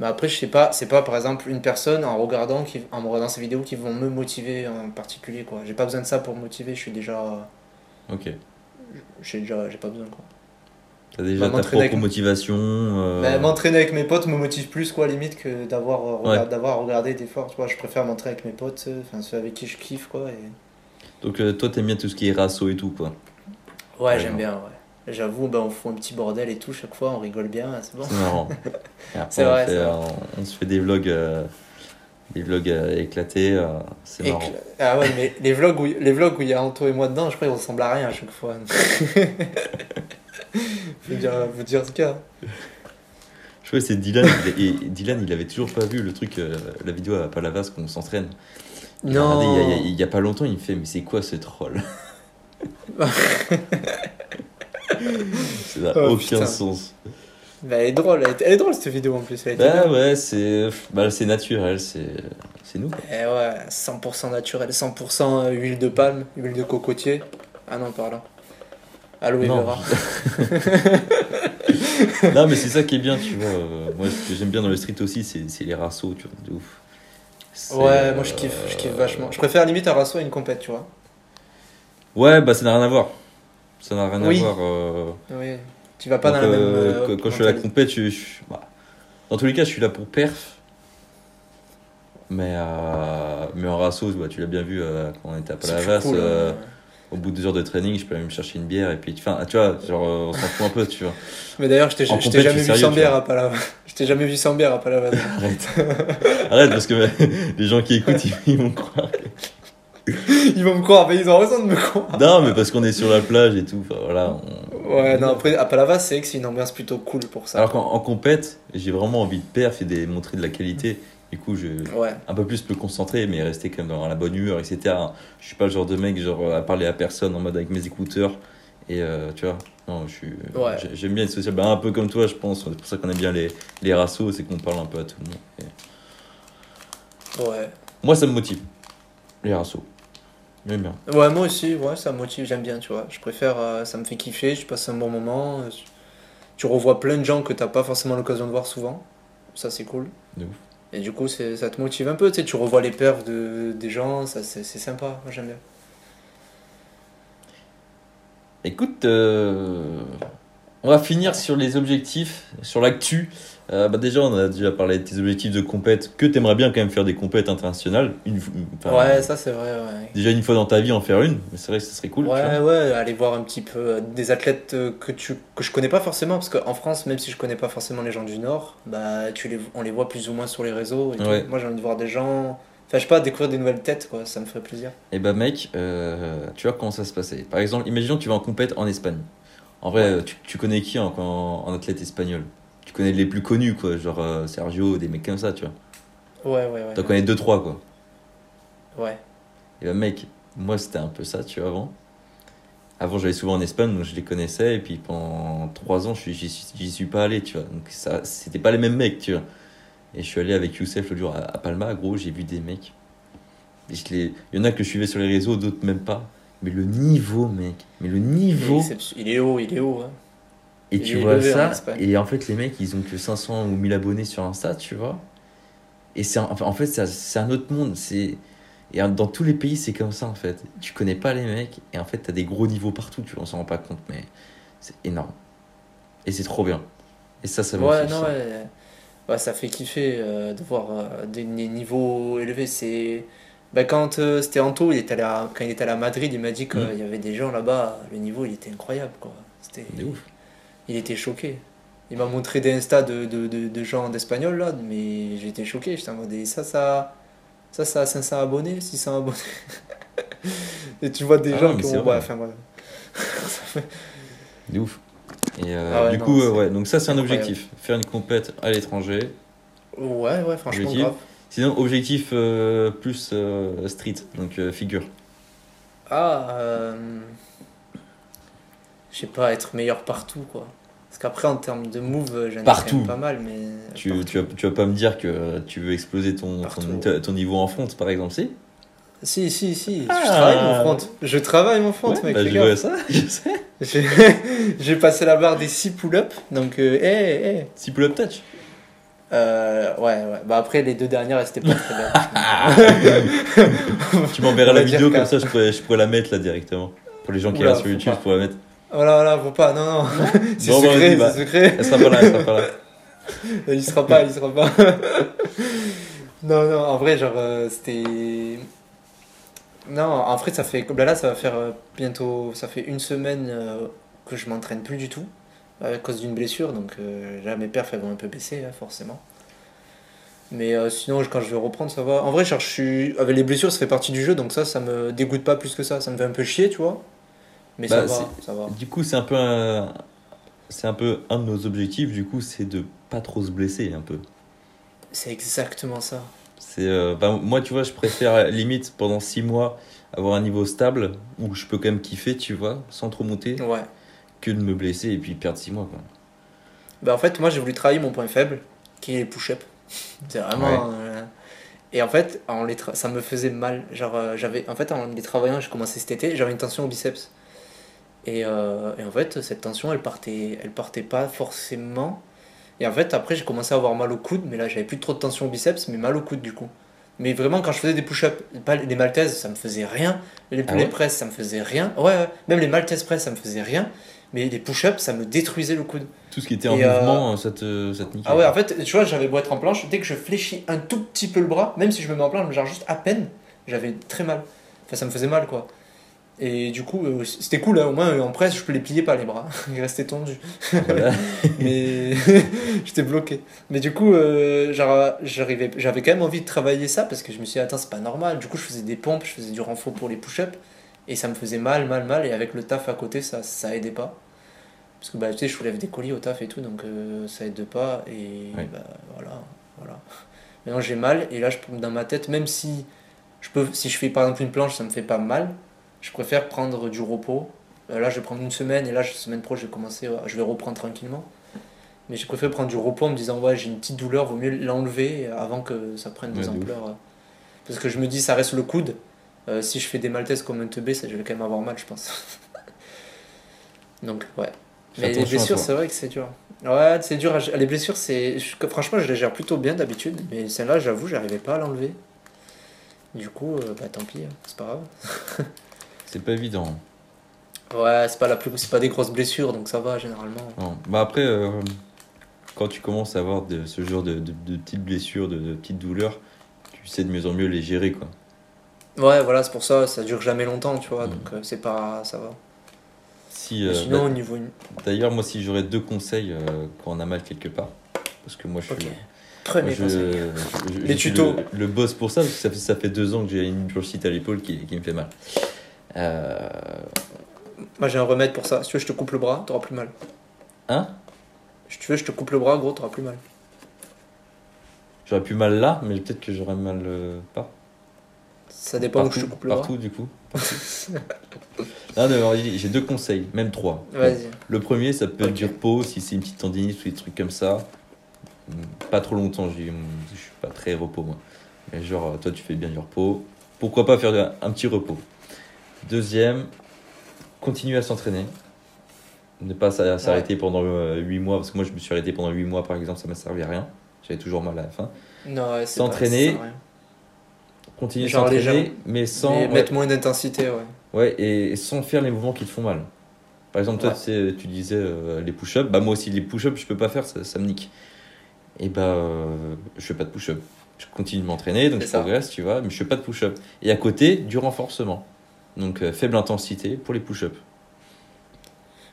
S1: Mais après, je sais pas, c'est pas par exemple une personne en regardant, qui, en regardant ces vidéos qui vont me motiver en particulier, quoi. J'ai pas besoin de ça pour me motiver, je suis déjà.
S2: Ok.
S1: J'ai déjà. J'ai pas besoin, quoi.
S2: T'as déjà
S1: Bah,
S2: ta propre
S1: avec-
S2: motivation. euh,
S1: Bah, m'entraîner avec mes potes me motive plus quoi limite que d'avoir euh,
S2: Ouais.
S1: regard- d'avoir regardé des fois tu vois je préfère m'entraîner avec mes potes ceux- enfin ceux avec qui je kiffe quoi et...
S2: Donc euh, toi t'aimes bien tout ce qui est rasso et tout quoi.
S1: ouais,
S2: Ouais,
S1: j'aime bien ouais j'avoue bah, on fait un petit bordel et tout chaque fois on rigole bien c'est bon
S2: C'est marrant.
S1: C'est vrai,
S2: fait, euh, on, on se fait des vlogs, euh, des vlogs euh, éclatés. euh, c'est marrant.
S1: ah ouais mais les vlogs où les vlogs où il y a Anto et moi dedans je crois ils ressemblent à rien à chaque fois faut dire faut dire ce a
S2: Je crois que c'est Dylan. il- et Dylan il avait toujours pas vu le truc, la vidéo à Palavas qu'on s'entraîne. Regardé Il y, a, il y a- il y a pas longtemps il me fait mais c'est quoi ce troll? Ça n'a
S1: Oh,
S2: aucun
S1: putain.
S2: sens.
S1: bah, elle est drôle elle est, elle est drôle cette vidéo en plus elle
S2: Bah ouais, c'est bah, naturel, c'est nous.
S1: Eh ouais, 100% naturel, 100% huile de palme, huile de cocotier. Ah non, pardon. Aloe
S2: Non.
S1: vera.
S2: non, mais c'est ça qui est bien, tu vois. euh, moi, ce que j'aime bien dans le street aussi, c'est les rassos, tu vois, de ouf.
S1: Ouais, moi je kiffe, je
S2: euh,
S1: kiffe vachement. Je préfère limite un rasso à une compète, tu vois.
S2: Ouais, bah ça n'a rien à voir. Ça n'a rien
S1: Oui.
S2: à voir. euh,
S1: Oui. Tu vas pas
S2: donc,
S1: dans la même.
S2: euh,
S1: euh,
S2: quand, quand je suis à la compète, je, je- bah, dans tous les cas, je suis là pour perf. Mais, mais en rasso, bah, tu l'as bien vu quand on était à Palavas.
S1: cool, hein.
S2: au bout de deux heures de training, je peux aller me chercher une bière et puis, enfin, tu vois, genre, on s'en fout un peu, tu vois.
S1: Mais d'ailleurs, je t'ai jamais vu sans bière à Palavas. Je t'ai jamais vu sans bière à Palavas.
S2: Arrête. Arrête parce que les gens qui écoutent, ils vont croire.
S1: Ils vont me croire, mais ils ont raison de me croire.
S2: Non, mais parce qu'on est sur la plage et tout. Enfin, voilà. on-
S1: Ouais, non, après, à Palavas, c'est vrai que c'est une ambiance plutôt cool pour ça.
S2: Alors qu'en en compète, j'ai vraiment envie de perf et de montrer de la qualité. Du coup, je
S1: Ouais.
S2: un peu plus me concentrer, mais rester quand même dans la bonne humeur, etc. Je suis pas le genre de mec genre à parler à personne en mode avec mes écouteurs. Et euh, tu vois, non, je suis.
S1: Ouais.
S2: j'ai- J'aime bien être social. Bah, un peu comme toi, je pense. C'est pour ça qu'on aime bien les, les rassos, c'est qu'on parle un peu à tout le monde. Et
S1: Ouais.
S2: Moi, ça me motive. Les rassos. J'aime bien.
S1: Ouais, moi aussi, ouais, ça me motive, j'aime bien, tu vois. Je préfère, euh, ça me fait kiffer, je passe un bon moment. euh, Tu revois plein de gens que t'as pas forcément l'occasion de voir souvent. Ça, c'est cool.
S2: De ouf.
S1: Et du coup, ça te motive un peu, tu sais, tu revois les perfs de, des gens, ça, c'est c'est sympa, moi j'aime bien.
S2: Écoute, euh, on va finir sur les objectifs, sur l'actu. Euh, bah déjà, on a déjà parlé de tes objectifs de compète, que tu aimerais bien quand même faire des compètes internationales. Une, enfin,
S1: ouais, ça c'est vrai, ouais.
S2: Déjà une fois dans ta vie en faire une, mais c'est vrai que ce serait cool.
S1: Ouais, ouais, aller voir un petit peu euh, des athlètes euh, que, tu, que je connais pas forcément, parce qu'en France, même si je connais pas forcément les gens du Nord, bah, tu les, on les voit plus ou moins sur les réseaux. Et tout.
S2: Ouais.
S1: Moi j'ai envie de voir des gens, enfin je sais pas, découvrir des nouvelles têtes, quoi, ça me ferait plaisir.
S2: Et bah mec, euh, tu vois comment ça se passait. Par exemple, imaginons que tu vas en compète en Espagne. En vrai, tu, tu connais qui en, en, en athlète espagnol? Tu connais les plus connus, quoi, genre euh, Sergio, des mecs comme ça, tu vois.
S1: Ouais, ouais, ouais.
S2: T'en connais deux trois, quoi.
S1: Ouais.
S2: Et bah mec, moi c'était un peu ça, tu vois, avant. Avant j'allais souvent en Espagne, donc je les connaissais, et puis pendant trois ans j'y suis, suis pas allé, tu vois. Donc ça, c'était pas les mêmes mecs, tu vois. Et je suis allé avec Youssef l'autre jour à, à Palma, gros, j'ai vu des mecs. Et je les... Il y en a que je suivais sur les réseaux, d'autres même pas. Mais le niveau, mec, mais le
S1: Il est,
S2: niveau.
S1: il est haut, il est haut. hein.
S2: Et
S1: il
S2: tu vois
S1: en
S2: ça,
S1: Espagne.
S2: et en fait les mecs ils ont que 500 ou 1000 abonnés sur Insta, tu vois. Et c'est en fait c'est un autre monde, c'est et dans tous les pays c'est comme ça en fait. Tu connais pas les mecs et en fait t'as des gros niveaux partout, tu vois, on s'en rend pas compte mais c'est énorme. Et c'est trop bien. Et ça ça me
S1: Ouais, non,
S2: ça.
S1: ouais. Ouais, ça fait kiffer euh, de voir euh, des niveaux élevés. C'est. Bah, quand euh, c'était Anto, il était allé à- quand il était allé à Madrid, il m'a dit qu'il
S2: Mm.
S1: y avait des gens là-bas, le niveau il était incroyable. Quoi. C'était...
S2: Ouf.
S1: Il était choqué. Il m'a montré des Insta de, de, de, de gens d'espagnol là, mais j'étais choqué. J'étais en mode, ça, ça, ça, ça a 500 abonnés, 600 abonnés. et tu vois des
S2: Ah
S1: gens qui ont. Ouais, enfin. Ça fait-
S2: De ouf. Et euh,
S1: Ah ouais,
S2: du
S1: non,
S2: coup, ouais, donc ça c'est un objectif, faire une compète à l'étranger.
S1: Ouais, ouais, franchement, grave.
S2: Sinon objectif euh, plus euh, street, donc euh, figure.
S1: Ah, je sais pas, être meilleur partout, quoi. Parce qu'après, en termes de move, j'en ai quand même pas mal, mais.
S2: Tu,
S1: partout.
S2: tu, vas, tu vas pas me dire que tu veux exploser ton,
S1: Partout.
S2: ton, ton niveau en front par exemple, si?
S1: Si, si, si,
S2: Ah.
S1: je travaille mon front. Je travaille mon front,
S2: Ouais,
S1: mec.
S2: bah, je vois ça, je sais.
S1: J'ai passé la barre des 6 pull-ups, donc, hé, hé.
S2: Si pull-up touch.
S1: Euh, ouais, ouais. Bah après, les deux dernières, elles étaient pas très belles.
S2: Tu m'enverras la vidéo comme ça, je pourrais, je pourrais la mettre là directement. Pour les gens qui regardent sur YouTube,
S1: pas.
S2: je pourrais la mettre.
S1: Voilà, voilà, faut pas, non, non. C'est
S2: Bon,
S1: secret,
S2: vas-y, bah.
S1: c'est secret.
S2: Elle sera pas là, elle sera pas là.
S1: Il sera pas, il sera pas. non, non, en vrai, genre, euh, c'était. Non, en vrai, ça fait. Là, là, ça va faire euh, bientôt. Ça fait une semaine que je m'entraîne plus du tout. À cause d'une blessure, donc euh, là, mes perfs, elles vont un peu baisser, hein, forcément. Mais euh, sinon, quand je vais reprendre, ça va. En vrai, genre, je suis. Avec les blessures, ça fait partie du jeu, donc ça, ça me dégoûte pas plus que ça. Ça me fait un peu chier, tu vois. Mais
S2: Bah,
S1: ça va, ça va.
S2: Du coup, c'est un peu un... C'est un peu un de nos objectifs, du coup, c'est de pas trop se blesser un peu.
S1: C'est exactement ça.
S2: C'est, euh, bah, moi, tu vois, je préfère limite pendant 6 mois avoir un niveau stable où je peux quand même kiffer, tu vois, sans trop monter,
S1: Ouais.
S2: Que de me blesser et puis perdre 6 mois. Quoi.
S1: Bah en fait, moi j'ai voulu travailler mon point faible, qui est les push-ups. C'est vraiment. euh, Et en fait, en les ça me faisait mal. Genre, euh, j'avais. En fait, en les travaillant, j'ai commencé cet été, j'avais une tension au biceps. Et, euh, et en fait, cette tension, elle partait, elle partait pas forcément. Et en fait, après, j'ai commencé à avoir mal au coude, mais là, j'avais plus trop de tension au biceps, mais mal au coude du coup. Mais vraiment, quand je faisais des push-ups, pas les maltaises, ça me faisait rien. Les,
S2: Ah
S1: les presses, ça me faisait rien. Ouais, ouais, même les maltaises presses, ça me faisait rien. Mais les push-ups, ça me détruisait le coude.
S2: Tout ce qui était en
S1: Et, euh,
S2: mouvement, ça te, ça te niquait.
S1: Ah ouais, en fait, tu vois, j'avais beau être en planche, dès que je fléchis un tout petit peu le bras, même si je me mets en planche, genre juste à peine, j'avais très mal. Enfin, ça me faisait mal, quoi. Et du coup, euh, c'était cool, hein, au moins euh, en presse, je peux les plier pas les bras. Ils restaient tendus.
S2: Voilà.
S1: Mais j'étais bloqué. Mais du coup, euh, j'avais quand même envie de travailler ça parce que je me suis dit, attends, c'est pas normal. Du coup, je faisais des pompes, je faisais du renfort pour les push-ups. Et ça me faisait mal, mal, mal. Et avec le taf à côté, ça, ça aidait pas. Parce que bah, tu sais, je soulève des colis au taf et tout, donc euh, ça aide pas. Et bah, voilà, voilà. Maintenant j'ai mal et là je, dans ma tête, même si je, peux, si je fais par exemple une planche, ça me fait pas mal, je préfère prendre du repos. Euh, Là je vais prendre une semaine et là, la semaine pro, je vais commencer, euh, je vais reprendre tranquillement. Mais je préfère prendre du repos en me disant, ouais, j'ai une petite douleur, vaut mieux l'enlever avant que ça prenne des
S2: Ouais,
S1: ampleurs. Parce que je me dis, ça reste le coude. Euh, si je fais des maltaises comme un teubé, ça, je vais quand même avoir mal, je pense. Donc, ouais. Mais les blessures, c'est vrai que c'est dur. Ouais, c'est dur. à Les blessures, c'est. Franchement, je les gère plutôt bien d'habitude. Mais celle-là, j'avoue, j'arrivais pas à l'enlever. Du coup, euh, bah tant pis, hein, c'est pas grave.
S2: C'est pas évident.
S1: Ouais, c'est pas, la plus... c'est pas des grosses blessures, donc ça va généralement.
S2: Non. Bah après, euh, quand tu commences à avoir de, ce genre de, de- de petites blessures, de, de petites douleurs, tu sais de mieux en mieux les gérer, quoi.
S1: Ouais, voilà, c'est pour ça, ça dure jamais longtemps, tu vois,
S2: Mm.
S1: donc euh, c'est pas. ça va.
S2: Si, euh,
S1: sinon,
S2: bah,
S1: au niveau.
S2: D'ailleurs, moi, si j'aurais deux conseils euh, quand on a mal quelque part, parce que moi, je suis. Moi,
S1: Prenez
S2: je-
S1: conseil.
S2: je- je-
S1: Les tutos.
S2: Le, le boss pour ça, parce que ça fait, ça fait deux ans que j'ai une bursite à l'épaule qui, qui me fait mal. Euh,
S1: Moi, j'ai un remède pour ça. Si tu veux, je te coupe le bras, t'auras plus mal.
S2: Hein?
S1: Si tu veux, je te coupe le bras, gros, t'auras plus mal.
S2: J'aurais plus mal là, mais peut-être que j'aurais mal pas.
S1: Ça dépend où
S2: Partout,
S1: je te coupe le
S2: partout du coup. non, non, j'ai deux conseils, même trois.
S1: Vas-y.
S2: Le premier, ça peut être du repos, si c'est une petite tendinite ou des trucs comme ça. Pas trop longtemps, je, je suis pas très repos moi. Mais genre, toi tu fais bien du repos. Pourquoi pas faire un petit repos? Deuxième, continuer à s'entraîner. Ne pas s'a- s'arrêter pendant 8 mois, parce que moi je me suis arrêté pendant 8 mois par exemple, ça m'a servi à rien. J'avais toujours mal à la fin.
S1: Ouais, c'est
S2: S'entraîner,
S1: pas- ça sert à rien.
S2: Continuer à
S1: Genre légèrement.
S2: mais sans.
S1: Mais
S2: ouais,
S1: mettre moins d'intensité, ouais.
S2: Ouais, et et sans faire les mouvements qui te font mal. Par exemple, toi,
S1: Ouais.
S2: tu, sais, tu disais euh, les push-ups. Bah, moi aussi, les push-ups, je peux pas faire, ça, ça me nique. Et bah, euh, je fais pas de push-up. Je continue de m'entraîner, donc je
S1: ça.
S2: progresse, tu vois, mais je fais pas de push-up. Et à côté, du renforcement. Donc, euh, faible intensité pour les push-ups.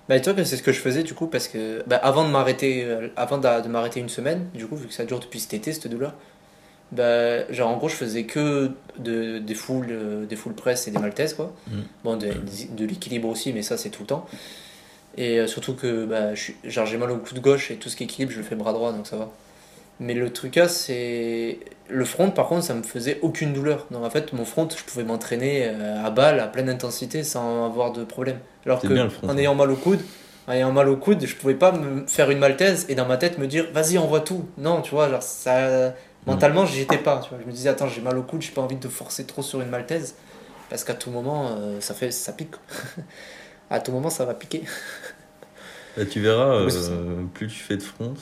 S1: Bah, dis-toi que c'est ce que je faisais du coup, parce que bah, avant de m'arrêter avant de, de m'arrêter une semaine, du coup, vu que ça dure depuis cet été, cette douleur, bah, genre en gros, je faisais que de, des full, euh, des full press et des maltaises, quoi.
S2: Mhm.
S1: Bon, de, de l'équilibre aussi, mais ça, c'est tout le temps. Et euh, surtout que bah, je suis- genre, j'ai mal au coude gauche et tout ce qui équilibre, je le fais bras droit, donc ça va. Mais le truc là, c'est. Le front, par contre, ça me faisait aucune douleur. Donc en fait, mon front, je pouvais m'entraîner euh, à balle, à pleine intensité, sans avoir de problème. Alors que,
S2: bien le front,
S1: en ayant mal au coude, en ayant mal au coude, je pouvais pas me faire une maltaise et dans ma tête me dire, vas-y, envoie tout. Non, tu vois, genre, ça. Mentalement, j'y étais pas. Tu vois. Je me disais, attends, j'ai mal au coude, j'ai pas envie de forcer trop sur une maltaise. Parce qu'à tout moment, euh, ça, fait, ça pique. à tout moment, ça va piquer.
S2: Bah, tu verras,
S1: Oui,
S2: euh, plus tu fais de front.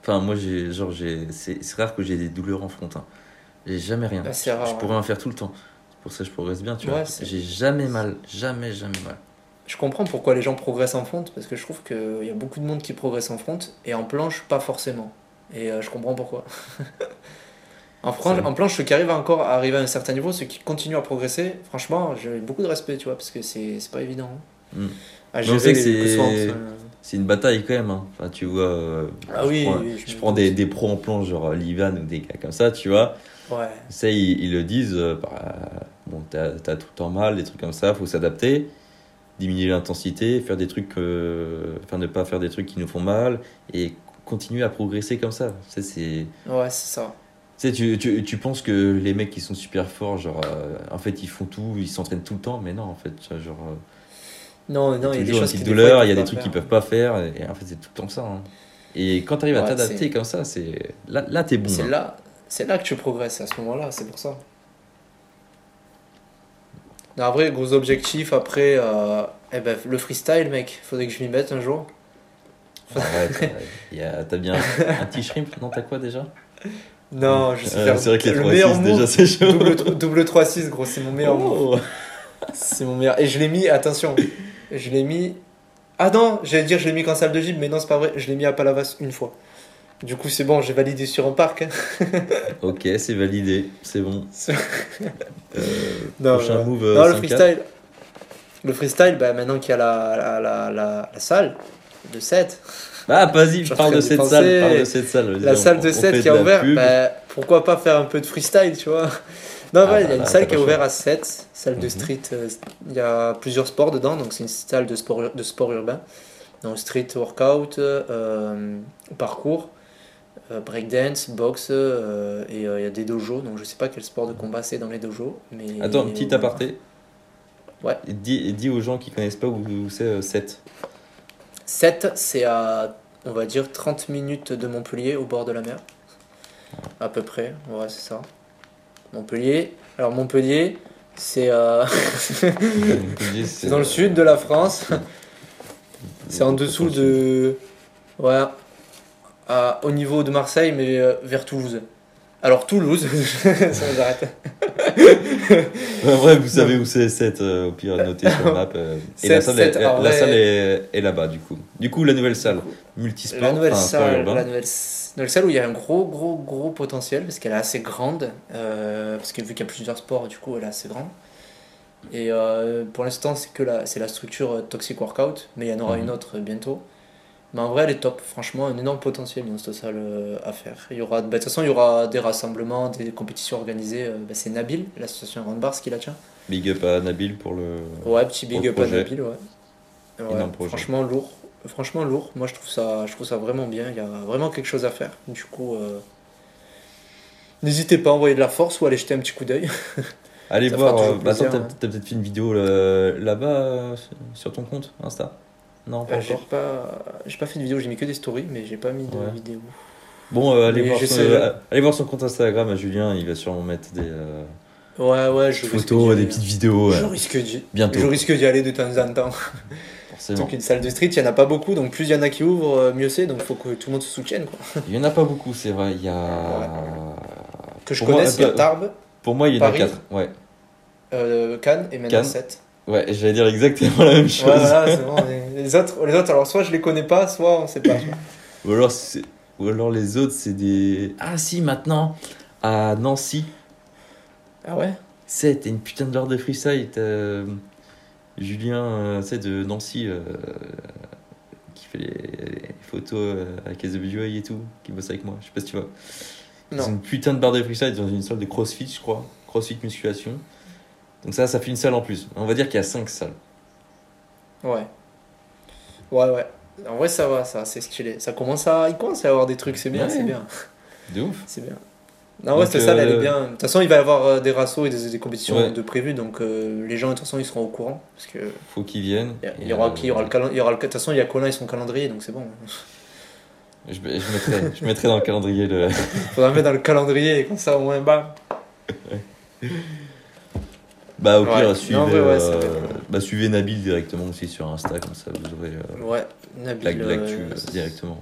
S2: Enfin, moi, j'ai, genre, j'ai, c'est, c'est rare que j'ai des douleurs en front. hein. J'ai jamais rien.
S1: Bah,
S2: je,
S1: rare,
S2: je
S1: ouais.
S2: pourrais en faire tout le temps. C'est pour ça que je progresse bien, tu
S1: Ouais,
S2: vois. J'ai jamais mal. Jamais, jamais mal.
S1: Je comprends pourquoi les gens progressent en front, parce que je trouve qu'il y a beaucoup de monde qui progresse en front, et en planche, pas forcément. Et euh, je comprends pourquoi. en,
S2: C'est-
S1: planche, ceux qui arrivent encore à arriver à un certain niveau, ceux qui continuent à progresser, franchement, j'ai beaucoup de respect, tu vois, parce que c'est c'est pas évident. hein.
S2: Mm.
S1: À gérer
S2: sait que
S1: les
S2: c'est- C'est une bataille quand même. hein. Enfin, tu vois, euh,
S1: Ah
S2: je
S1: oui,
S2: prends,
S1: oui,
S2: je
S1: je me
S2: prends
S1: doute.
S2: des, des pros en planche, genre Livan ou des gars comme ça, tu vois.
S1: Ouais.
S2: Ça, ils, ils le disent, euh, bah, bon, t'as as tout le temps mal, des trucs comme ça, faut s'adapter, diminuer l'intensité, faire des trucs, euh, enfin ne pas faire des trucs qui nous font mal, et continuer à progresser comme ça. Ça, c'est...
S1: Ouais, c'est ça.
S2: Tu sais, tu, tu, tu penses que les mecs qui sont super forts, genre, euh, en fait, ils font tout, ils s'entraînent tout le temps, mais non, en fait, genre, euh,
S1: Non, non, il y a des choses qui,
S2: douleur, il y a des trucs qu'ils peuvent pas faire, et, en fait, c'est tout le temps ça. hein. Et quand tu arrives à t'adapter comme ça, c'est là, là t'es bon.
S1: C'est
S2: hein.
S1: là, c'est là que tu progresses à ce moment-là, c'est pour ça. Non, vrai, gros objectif après, euh, eh ben, le freestyle, mec, faudrait que je m'y mette un jour.
S2: Arrête, ouais. Il y a- t'as bien un petit shrimp Non, t'as quoi déjà?
S1: Non, je sais
S2: Euh, C'est vrai que les
S1: le
S2: 3
S1: meilleur
S2: 6
S1: move,
S2: déjà c'est chaud.
S1: double, double 3-6, gros, c'est mon meilleur.
S2: Oh.
S1: C'est mon meilleur. Et je l'ai mis, attention, je l'ai mis. Ah non, j'allais dire je l'ai mis qu'en salle de gym, mais non, c'est pas vrai, je l'ai mis à Palavas une fois. Du coup, c'est bon, j'ai validé sur un parc. hein.
S2: Ok, c'est validé, c'est bon. Euh,
S1: Non,
S2: prochain move. euh,
S1: Non, le
S2: 5-4.
S1: freestyle. Le freestyle, bah, maintenant qu'il y a la, la, la salle de 7,
S2: Ah, vas-y,
S1: Je
S2: parle de cette salle. Parle de cette salle. vas-y,
S1: la salle de
S2: on
S1: 7
S2: fait
S1: qui a ouvert, bah, pourquoi pas faire un peu de freestyle, tu vois Non,
S2: Ah,
S1: ouais, il y
S2: bah
S1: a une
S2: là,
S1: salle
S2: t'as
S1: qui a
S2: pas
S1: ouvert
S2: le
S1: à 7, salle de
S2: Mhm.
S1: street. euh, Il y a plusieurs sports dedans, donc c'est une salle de sport, de sport urbain. Donc street workout, euh, parcours, euh, breakdance, boxe, euh, et il y a des dojos, donc je sais pas quel sport de combat c'est dans les dojos. Mais,
S2: Attends, petit aparté.
S1: Ouais.
S2: Dis, dis aux gens qui connaissent pas où, où c'est euh, 7.
S1: 7, c'est à, on va dire, 30 minutes de Montpellier, au bord de la mer. À peu près, ouais, c'est ça. Montpellier. Alors, Montpellier, c'est euh, dans le sud de la France. C'est en dessous de. Ouais. à- au niveau de Marseille, mais euh, vers Toulouse. Alors, Toulouse, ça nous arrête.
S2: En vrai, vous savez où c'est 7, au pire, notez sur la map. euh, et la salle, est, la salle est, est là-bas, du coup. Du coup, la nouvelle salle, multisport,
S1: La nouvelle
S2: enfin,
S1: salle, la nouvelle, nouvelle salle où il y a un gros, gros, gros potentiel parce qu'elle est assez grande. euh, parce que vu qu'il y a plusieurs sports, du coup, elle est assez grande. Et euh, pour l'instant, c'est que la, c'est la structure euh, Toxic Workout, mais il y en aura
S2: Mhm.
S1: une autre euh, bientôt. Mais en vrai, elle est top. Franchement, un énorme potentiel dans cette salle euh, à faire. Il y aura, bah, de toute façon, il y aura des rassemblements, des compétitions organisées. euh, bah, c'est Nabil, l'association Roundbars, qui la tient.
S2: Big up à Nabil pour le.
S1: Ouais, petit big up à. Nabil, ouais. Franchement lourd. Franchement lourd. Moi je trouve ça, je trouve ça vraiment bien. Il y a vraiment quelque chose à faire. Du coup, euh, n'hésitez pas à envoyer de la force ou aller jeter un petit coup d'œil.
S2: Allez
S1: Ça
S2: voir. euh, bah, attends, t'as
S1: hein.
S2: t'as peut-être fait une vidéo là- là-bas euh, sur ton compte Insta Non, pas
S1: Euh, j'ai pas, j'ai pas fait de vidéo. J'ai mis que des stories, mais j'ai pas mis de
S2: Ouais.
S1: vidéo.
S2: Bon, euh, allez, voir son, euh, allez voir son compte Instagram à Julien, il va sûrement mettre des euh,
S1: Ouais, ouais. Je risque
S2: photos, des petites vidéos.
S1: Je risque d'y,
S2: bientôt.
S1: je risque d'y aller de temps en temps.
S2: Forcément.
S1: Donc une salle de street, il y en a pas beaucoup. Donc plus il y en a qui ouvrent, mieux c'est. Donc faut que tout le monde se soutienne. Quoi.
S2: Il y en a pas beaucoup, c'est vrai. Il y a.
S1: Que je
S2: Pour moi,
S1: connaisse, il y a Tarbes,
S2: Pour moi, il y en a
S1: Paris.
S2: 4. Ouais.
S1: Cannes et maintenant
S2: Cannes.
S1: 7.
S2: Ouais, j'allais dire exactement la même chose.
S1: Voilà, c'est bon. Les, les autres, les autres, alors soit je les connais pas, soit on sait pas.
S2: Ou, alors, c'est- Ou alors les autres, c'est des. Ah si, maintenant, à Nancy,
S1: Ah ouais?
S2: C'est t'as une putain de barre de freestyle. T'as euh, Julien, euh, sais, de Nancy, euh, qui fait les, les photos euh, avec et tout, qui bosse avec moi. Je sais pas si tu vois. C'est une putain de barre de freestyle dans une salle de crossfit, je crois. Crossfit musculation. Donc ça, ça fait une salle en plus. On va dire qu'il y a 5 salles.
S1: Ouais. Ouais, ouais. En vrai, ça va, ça, c'est stylé. Ça commence à, il commence à avoir des trucs, c'est bien,
S2: Ouais.
S1: c'est bien,
S2: De ouf.
S1: c'est bien. Non, ouais, cette salle, elle est
S2: euh,
S1: bien. De toute façon, il va y avoir euh, des rassos et des, des compétitions
S2: Ouais.
S1: de prévues, donc euh, les gens, de toute façon, ils seront au courant. Parce que
S2: Faut qu'ils viennent.
S1: il y aura qui, il y aura le calendrier. De toute façon, il y a Colin et son calendrier, donc c'est bon.
S2: Je, je, mettrai, je mettrai dans le calendrier le.
S1: Faudra mettre dans le calendrier, et comme ça, au moins, bam.
S2: Bah au
S1: Ouais.
S2: pire, suivez,
S1: Non, ouais,
S2: euh, bah, suivez Nabil directement aussi sur Insta, comme ça vous aurez euh,
S1: Ouais, Nabil.
S2: l'actu
S1: euh,
S2: euh, directement.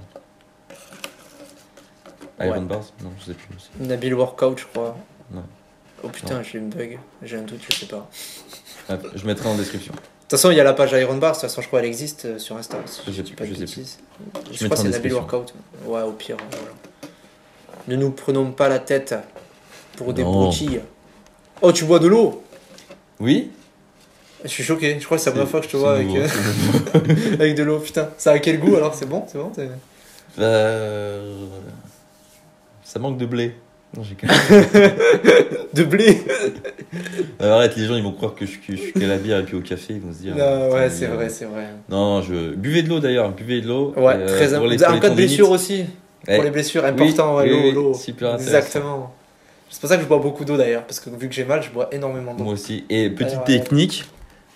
S2: Iron Bars Non, je sais plus. aussi.
S1: Nabil Workout, je crois.
S2: Ouais.
S1: Oh putain, j'ai une bug. J'ai un doute, je sais pas.
S2: Ah, je mettrai en description.
S1: De toute façon, il y a la page Iron Bar, de toute façon, je crois qu'elle existe sur Insta. Si
S2: Je
S1: dis pas de
S2: je sais.
S1: Je,
S2: Je
S1: crois que c'est Nabil Workout. Ouais, au pire. voilà. Ne nous prenons pas la tête pour des
S2: Non.
S1: broutilles. Oh, tu bois de l'eau
S2: Oui
S1: Je suis choqué, je crois que c'est la première fois que je te vois avec, euh, avec de l'eau. Putain, ça a quel goût alors C'est bon C'est bon
S2: Bah, euh, ça manque de blé. Non, j'ai
S1: De blé
S2: Euh, Arrête, les gens ils vont croire que je, que je suis qu'à la bière et puis au café, ils vont se dire.
S1: Non, Ouais, c'est vrai, c'est vrai.
S2: Non, je buvez de l'eau d'ailleurs, buvez de l'eau.
S1: Ouais,
S2: euh,
S1: très important. En cas de blessure aussi.
S2: Eh,
S1: Pour les blessures, important, ouais,
S2: oui,
S1: l'eau,
S2: oui,
S1: l'eau.
S2: super intéressant.
S1: Exactement. C'est pour ça que je bois beaucoup d'eau d'ailleurs, parce que vu que j'ai mal, je bois énormément d'eau.
S2: Moi aussi. Et petite
S1: Alors,
S2: technique,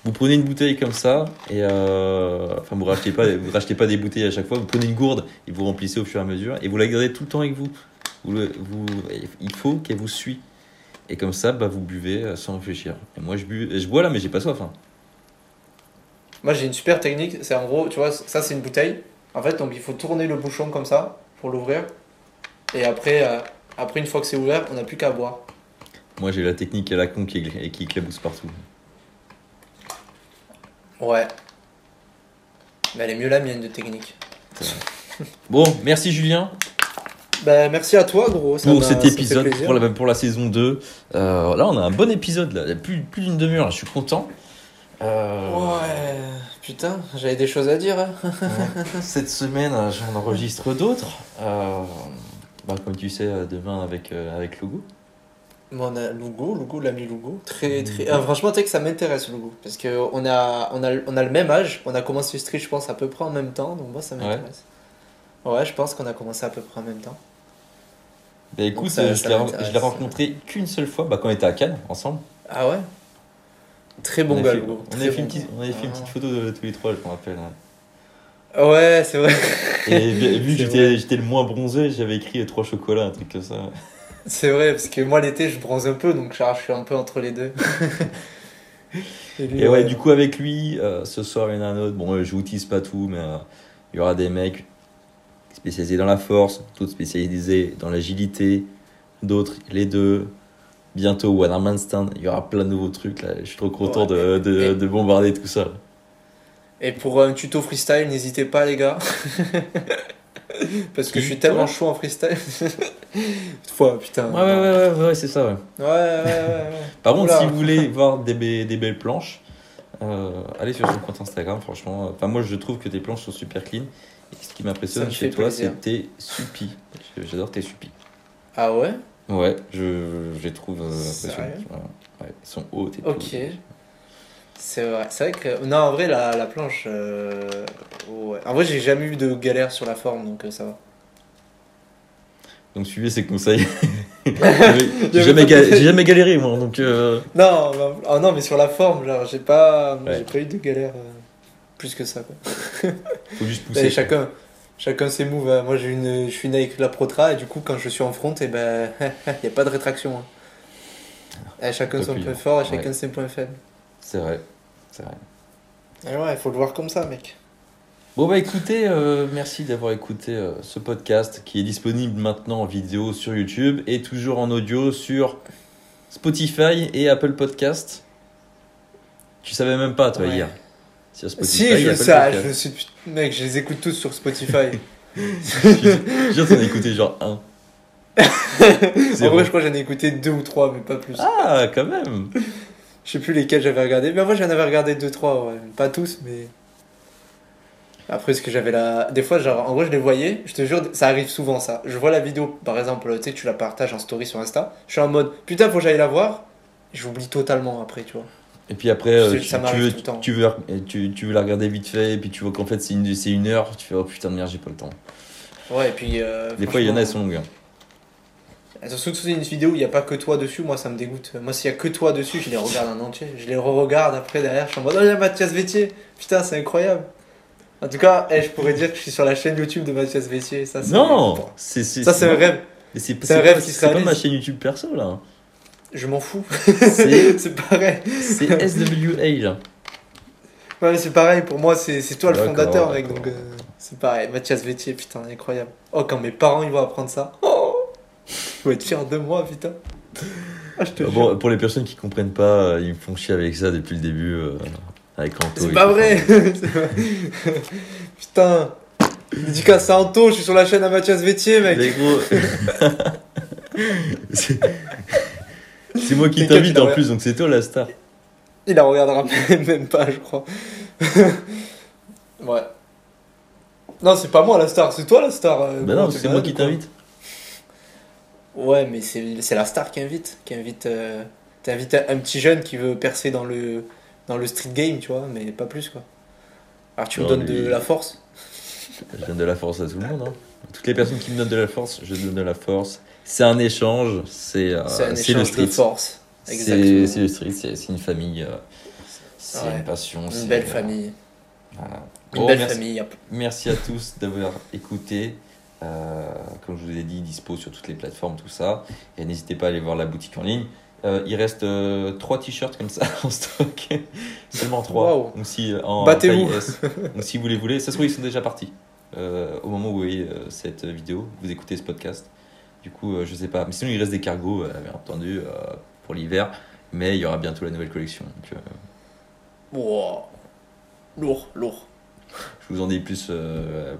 S2: vous prenez une bouteille comme ça et euh, enfin vous rachetez pas vous rachetez pas des bouteilles à chaque fois, vous prenez une gourde et vous remplissez au fur et à mesure et vous la gardez tout le temps avec vous. Vous, le- vous il faut qu'elle vous suit. Et comme ça, bah, vous buvez euh, sans réfléchir. Et moi, je, bu, je bois là, mais j'ai pas soif. hein.
S1: Moi j'ai une super technique, c'est en gros, tu vois, ça c'est une bouteille. En fait, donc il faut tourner le bouchon comme ça pour l'ouvrir. Et après, euh, après une fois que c'est ouvert, on n'a plus qu'à boire.
S2: Moi, j'ai la technique à la con qui, qui éclabousse partout.
S1: Ouais. Mais elle est mieux la mienne de technique.
S2: Bon, merci Julien
S1: Ben merci à toi gros. ça
S2: pour cet épisode, pour la, pour la saison 2. Euh, là, on a un bon épisode, là. Il y a plus, plus d'une demi-heure, là. je suis content. Euh,
S1: Ouais, putain, j'avais des choses à dire. hein.
S2: Cette semaine, j'en enregistre d'autres. Euh, bah, comme tu sais, euh, demain avec, euh, avec Logo.
S1: Mais on a Lugo, Lugo, l'ami Lugo. Très, très...
S2: Mhm.
S1: Ah, franchement, tu sais que ça m'intéresse, Lugo. Parce qu'on a, on a, on a le même âge. On a commencé le street, je pense, à peu près en même temps. Donc moi, ça m'intéresse. Ouais, je pense qu'on a commencé à peu près en même temps.
S2: Bah écoute,
S1: ça-
S2: euh,
S1: ça
S2: je l'ai- rencontré qu'une seule fois bah, quand on était à Cannes ensemble.
S1: Ah ouais? Très bon
S2: on,
S1: gars,
S2: avait fait, on
S1: Très
S2: avait fait une
S1: bon
S2: petite, on fait une petite photo de tous les trois, je me rappelle. Ouais,
S1: c'est vrai.
S2: Et vu que j'étais le moins bronzé, j'avais écrit trois chocolats, un truc comme ça.
S1: C'est vrai, parce que moi l'été je bronze un peu, donc genre, je suis un peu entre les deux. Et lui,
S2: Et ouais, du coup, avec lui, euh, ce soir, il y en a un autre. Bon, euh, je vous tease pas tout, mais euh, il y aura des mecs spécialisés dans la force, d'autres spécialisés dans l'agilité, d'autres les deux. Bientôt, One Arm Stand. Il y aura plein de nouveaux trucs là. Je suis trop content de, de bombarder tout ça.
S1: Et pour un tuto freestyle, n'hésitez pas les gars. Parce que je suis tellement chaud en freestyle. Fois, putain.
S2: Ouais, ouais, ouais, ouais, c'est ça, ouais.
S1: Ouais, ouais, ouais, ouais.
S2: Par contre, si vous voulez voir des, be- des belles planches, euh, allez sur son compte Instagram, franchement. Enfin, moi, je trouve que tes planches sont super clean. Et ce qui m'impressionne chez toi, c'est tes. J'adore tes suppis.
S1: Ah ouais?
S2: Ouais, je, les trouve euh, impressionnants. Ils sont hauts et tout.
S1: Ok. C'est vrai, vrai que. Non, en vrai, la, la planche. euh, Ouais. En vrai, j'ai jamais eu de galère sur la forme, donc euh, ça va.
S2: Donc suivez ses conseils. J'ai jamais, ga- galéré moi, donc euh,
S1: Non, non, ah non, mais sur la forme, genre, j'ai pas,
S2: Ouais.
S1: pas eu de galère plus que ça, quoi.
S2: faut juste pousser.
S1: chacun, chacun ses moves. hein. Moi, j'ai une, je suis né avec la Protra, et du coup, quand je suis en front, et ben, il y a pas de rétraction. hein. Et chacun
S2: Top
S1: son point fort et chacun
S2: Ouais.
S1: ses points faibles.
S2: C'est vrai, c'est vrai.
S1: Et ouais, il faut le voir comme ça, mec.
S2: Bon bah écoutez, euh, merci d'avoir écouté euh, ce podcast qui est disponible maintenant en vidéo sur YouTube et toujours en audio sur Spotify et Apple Podcast. Tu savais même pas toi
S1: Ouais.
S2: hier sur Spotify
S1: Si, je sais, ah, je suis, mec, je les écoute tous sur Spotify.
S2: Je viens d'en écouter genre un.
S1: en vrai, je crois que j'en ai écouté deux ou trois, mais pas plus.
S2: Ah quand même.
S1: Je sais plus lesquels j'avais regardé. Mais moi, j'en avais regardé deux, trois, ouais. Pas tous, mais. Après, ce que j'avais là. Des fois, genre, en gros, je les voyais. Je te jure, ça arrive souvent, ça. Je vois la vidéo, par exemple, tu sais, tu la partages en story sur Insta. Je suis en mode, putain, faut que j'aille la voir. J'oublie totalement après, tu vois.
S2: Et puis après, euh, tu,
S1: ça
S2: veux,
S1: tout le temps.
S2: tu, veux, tu, tu veux la regarder vite fait, et puis tu vois qu'en fait c'est une, heure, tu fais oh putain de merde, j'ai pas le temps.
S1: Ouais, et puis. euh,
S2: Des fois, il y en a, elles sont longues. hein.
S1: Surtout que c'est une vidéo où il n'y a pas que toi dessus, moi ça me dégoûte. Moi s'il y a que toi dessus, je les regarde en entier. Je les re-regarde après derrière, je suis en mode oh il y a Mathias Vétier. Putain, c'est incroyable. En tout cas, eh, je pourrais dire que je suis sur la chaîne YouTube de Mathias Vétier. Ça,
S2: Non c'est, c'est,
S1: Ça c'est un rêve.
S2: C'est,
S1: C'est un rêve qui
S2: c'est pas ma chaîne YouTube perso là.
S1: Je m'en fous.
S2: C'est,
S1: c'est pareil.
S2: c'est SWA là.
S1: Ouais, mais c'est pareil, pour moi c'est c'est toi le fondateur mec. Donc euh, c'est pareil. Mathias Vétier, putain, incroyable. Oh, quand mes parents ils vont apprendre ça. Oh Je vais être fier de moi, putain. Ah, je te jure.
S2: Bon, pour les personnes qui comprennent pas, euh, ils me font chier avec ça depuis le début. euh, avec Anto.
S1: C'est pas vrai Putain Dédicace à Anto, je suis sur la chaîne à Mathias Vétier, mec
S2: Mais gros. c'est... moi qui t'invite en plus, donc c'est toi la star.
S1: Il la regardera même pas, je crois. ouais. Non, c'est pas moi la star, c'est toi la star. euh,
S2: Bah non, c'est moi qui t'invite.
S1: Ouais, mais c'est c'est la star qui invite. Qui invite euh, T'invites un petit jeune qui veut percer dans le, dans le street game, tu vois, mais pas plus, quoi. Alors tu me donnes
S2: lui-
S1: de la force
S2: Je donne de la force à tout le monde. Hein. Toutes les personnes qui me donnent de la force, je donne de la force. C'est un échange, c'est, euh,
S1: C'est un
S2: c'est le street.
S1: de force.
S2: C'est, le street, c'est, une famille, euh, c'est
S1: Ouais.
S2: une passion.
S1: Une belle famille.
S2: voilà.
S1: Une
S2: Bon,
S1: belle
S2: merci,
S1: famille.
S2: merci à tous d'avoir écouté. Euh, comme je vous ai dit, dispo sur toutes les plateformes, tout ça. Et n'hésitez pas à aller voir la boutique en ligne. Euh, il reste euh, trois t-shirts comme ça en stock. Seulement trois.
S1: Waouh.
S2: Donc si euh, en
S1: Battez-vous.
S2: Donc si vous les voulez, ça se trouve ils sont déjà partis. Au moment où vous voyez cette vidéo, vous écoutez ce podcast. Du coup, je sais pas. Mais sinon il reste des cargos, bien entendu, pour l'hiver. Mais il y aura bientôt la nouvelle collection. Donc,
S1: Wow. Lourd, lourd.
S2: je vous en dis plus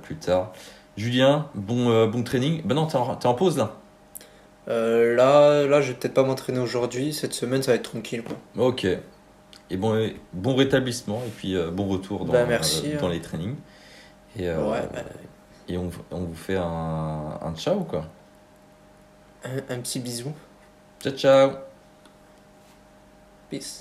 S2: plus tard. Julien, bon, euh, bon training. Ben non, t'es en, pause là.
S1: Euh, là, là, je vais peut-être pas m'entraîner aujourd'hui. Cette semaine, ça va être tranquille, quoi.
S2: Ok. Et bon, bon rétablissement et puis euh, bon retour dans,
S1: Bah, merci,
S2: dans
S1: hein.
S2: les trainings. Et,
S1: Ouais, bah,
S2: et on, on vous fait un, un ciao quoi.
S1: un, un petit bisou.
S2: Ciao ciao
S1: Peace.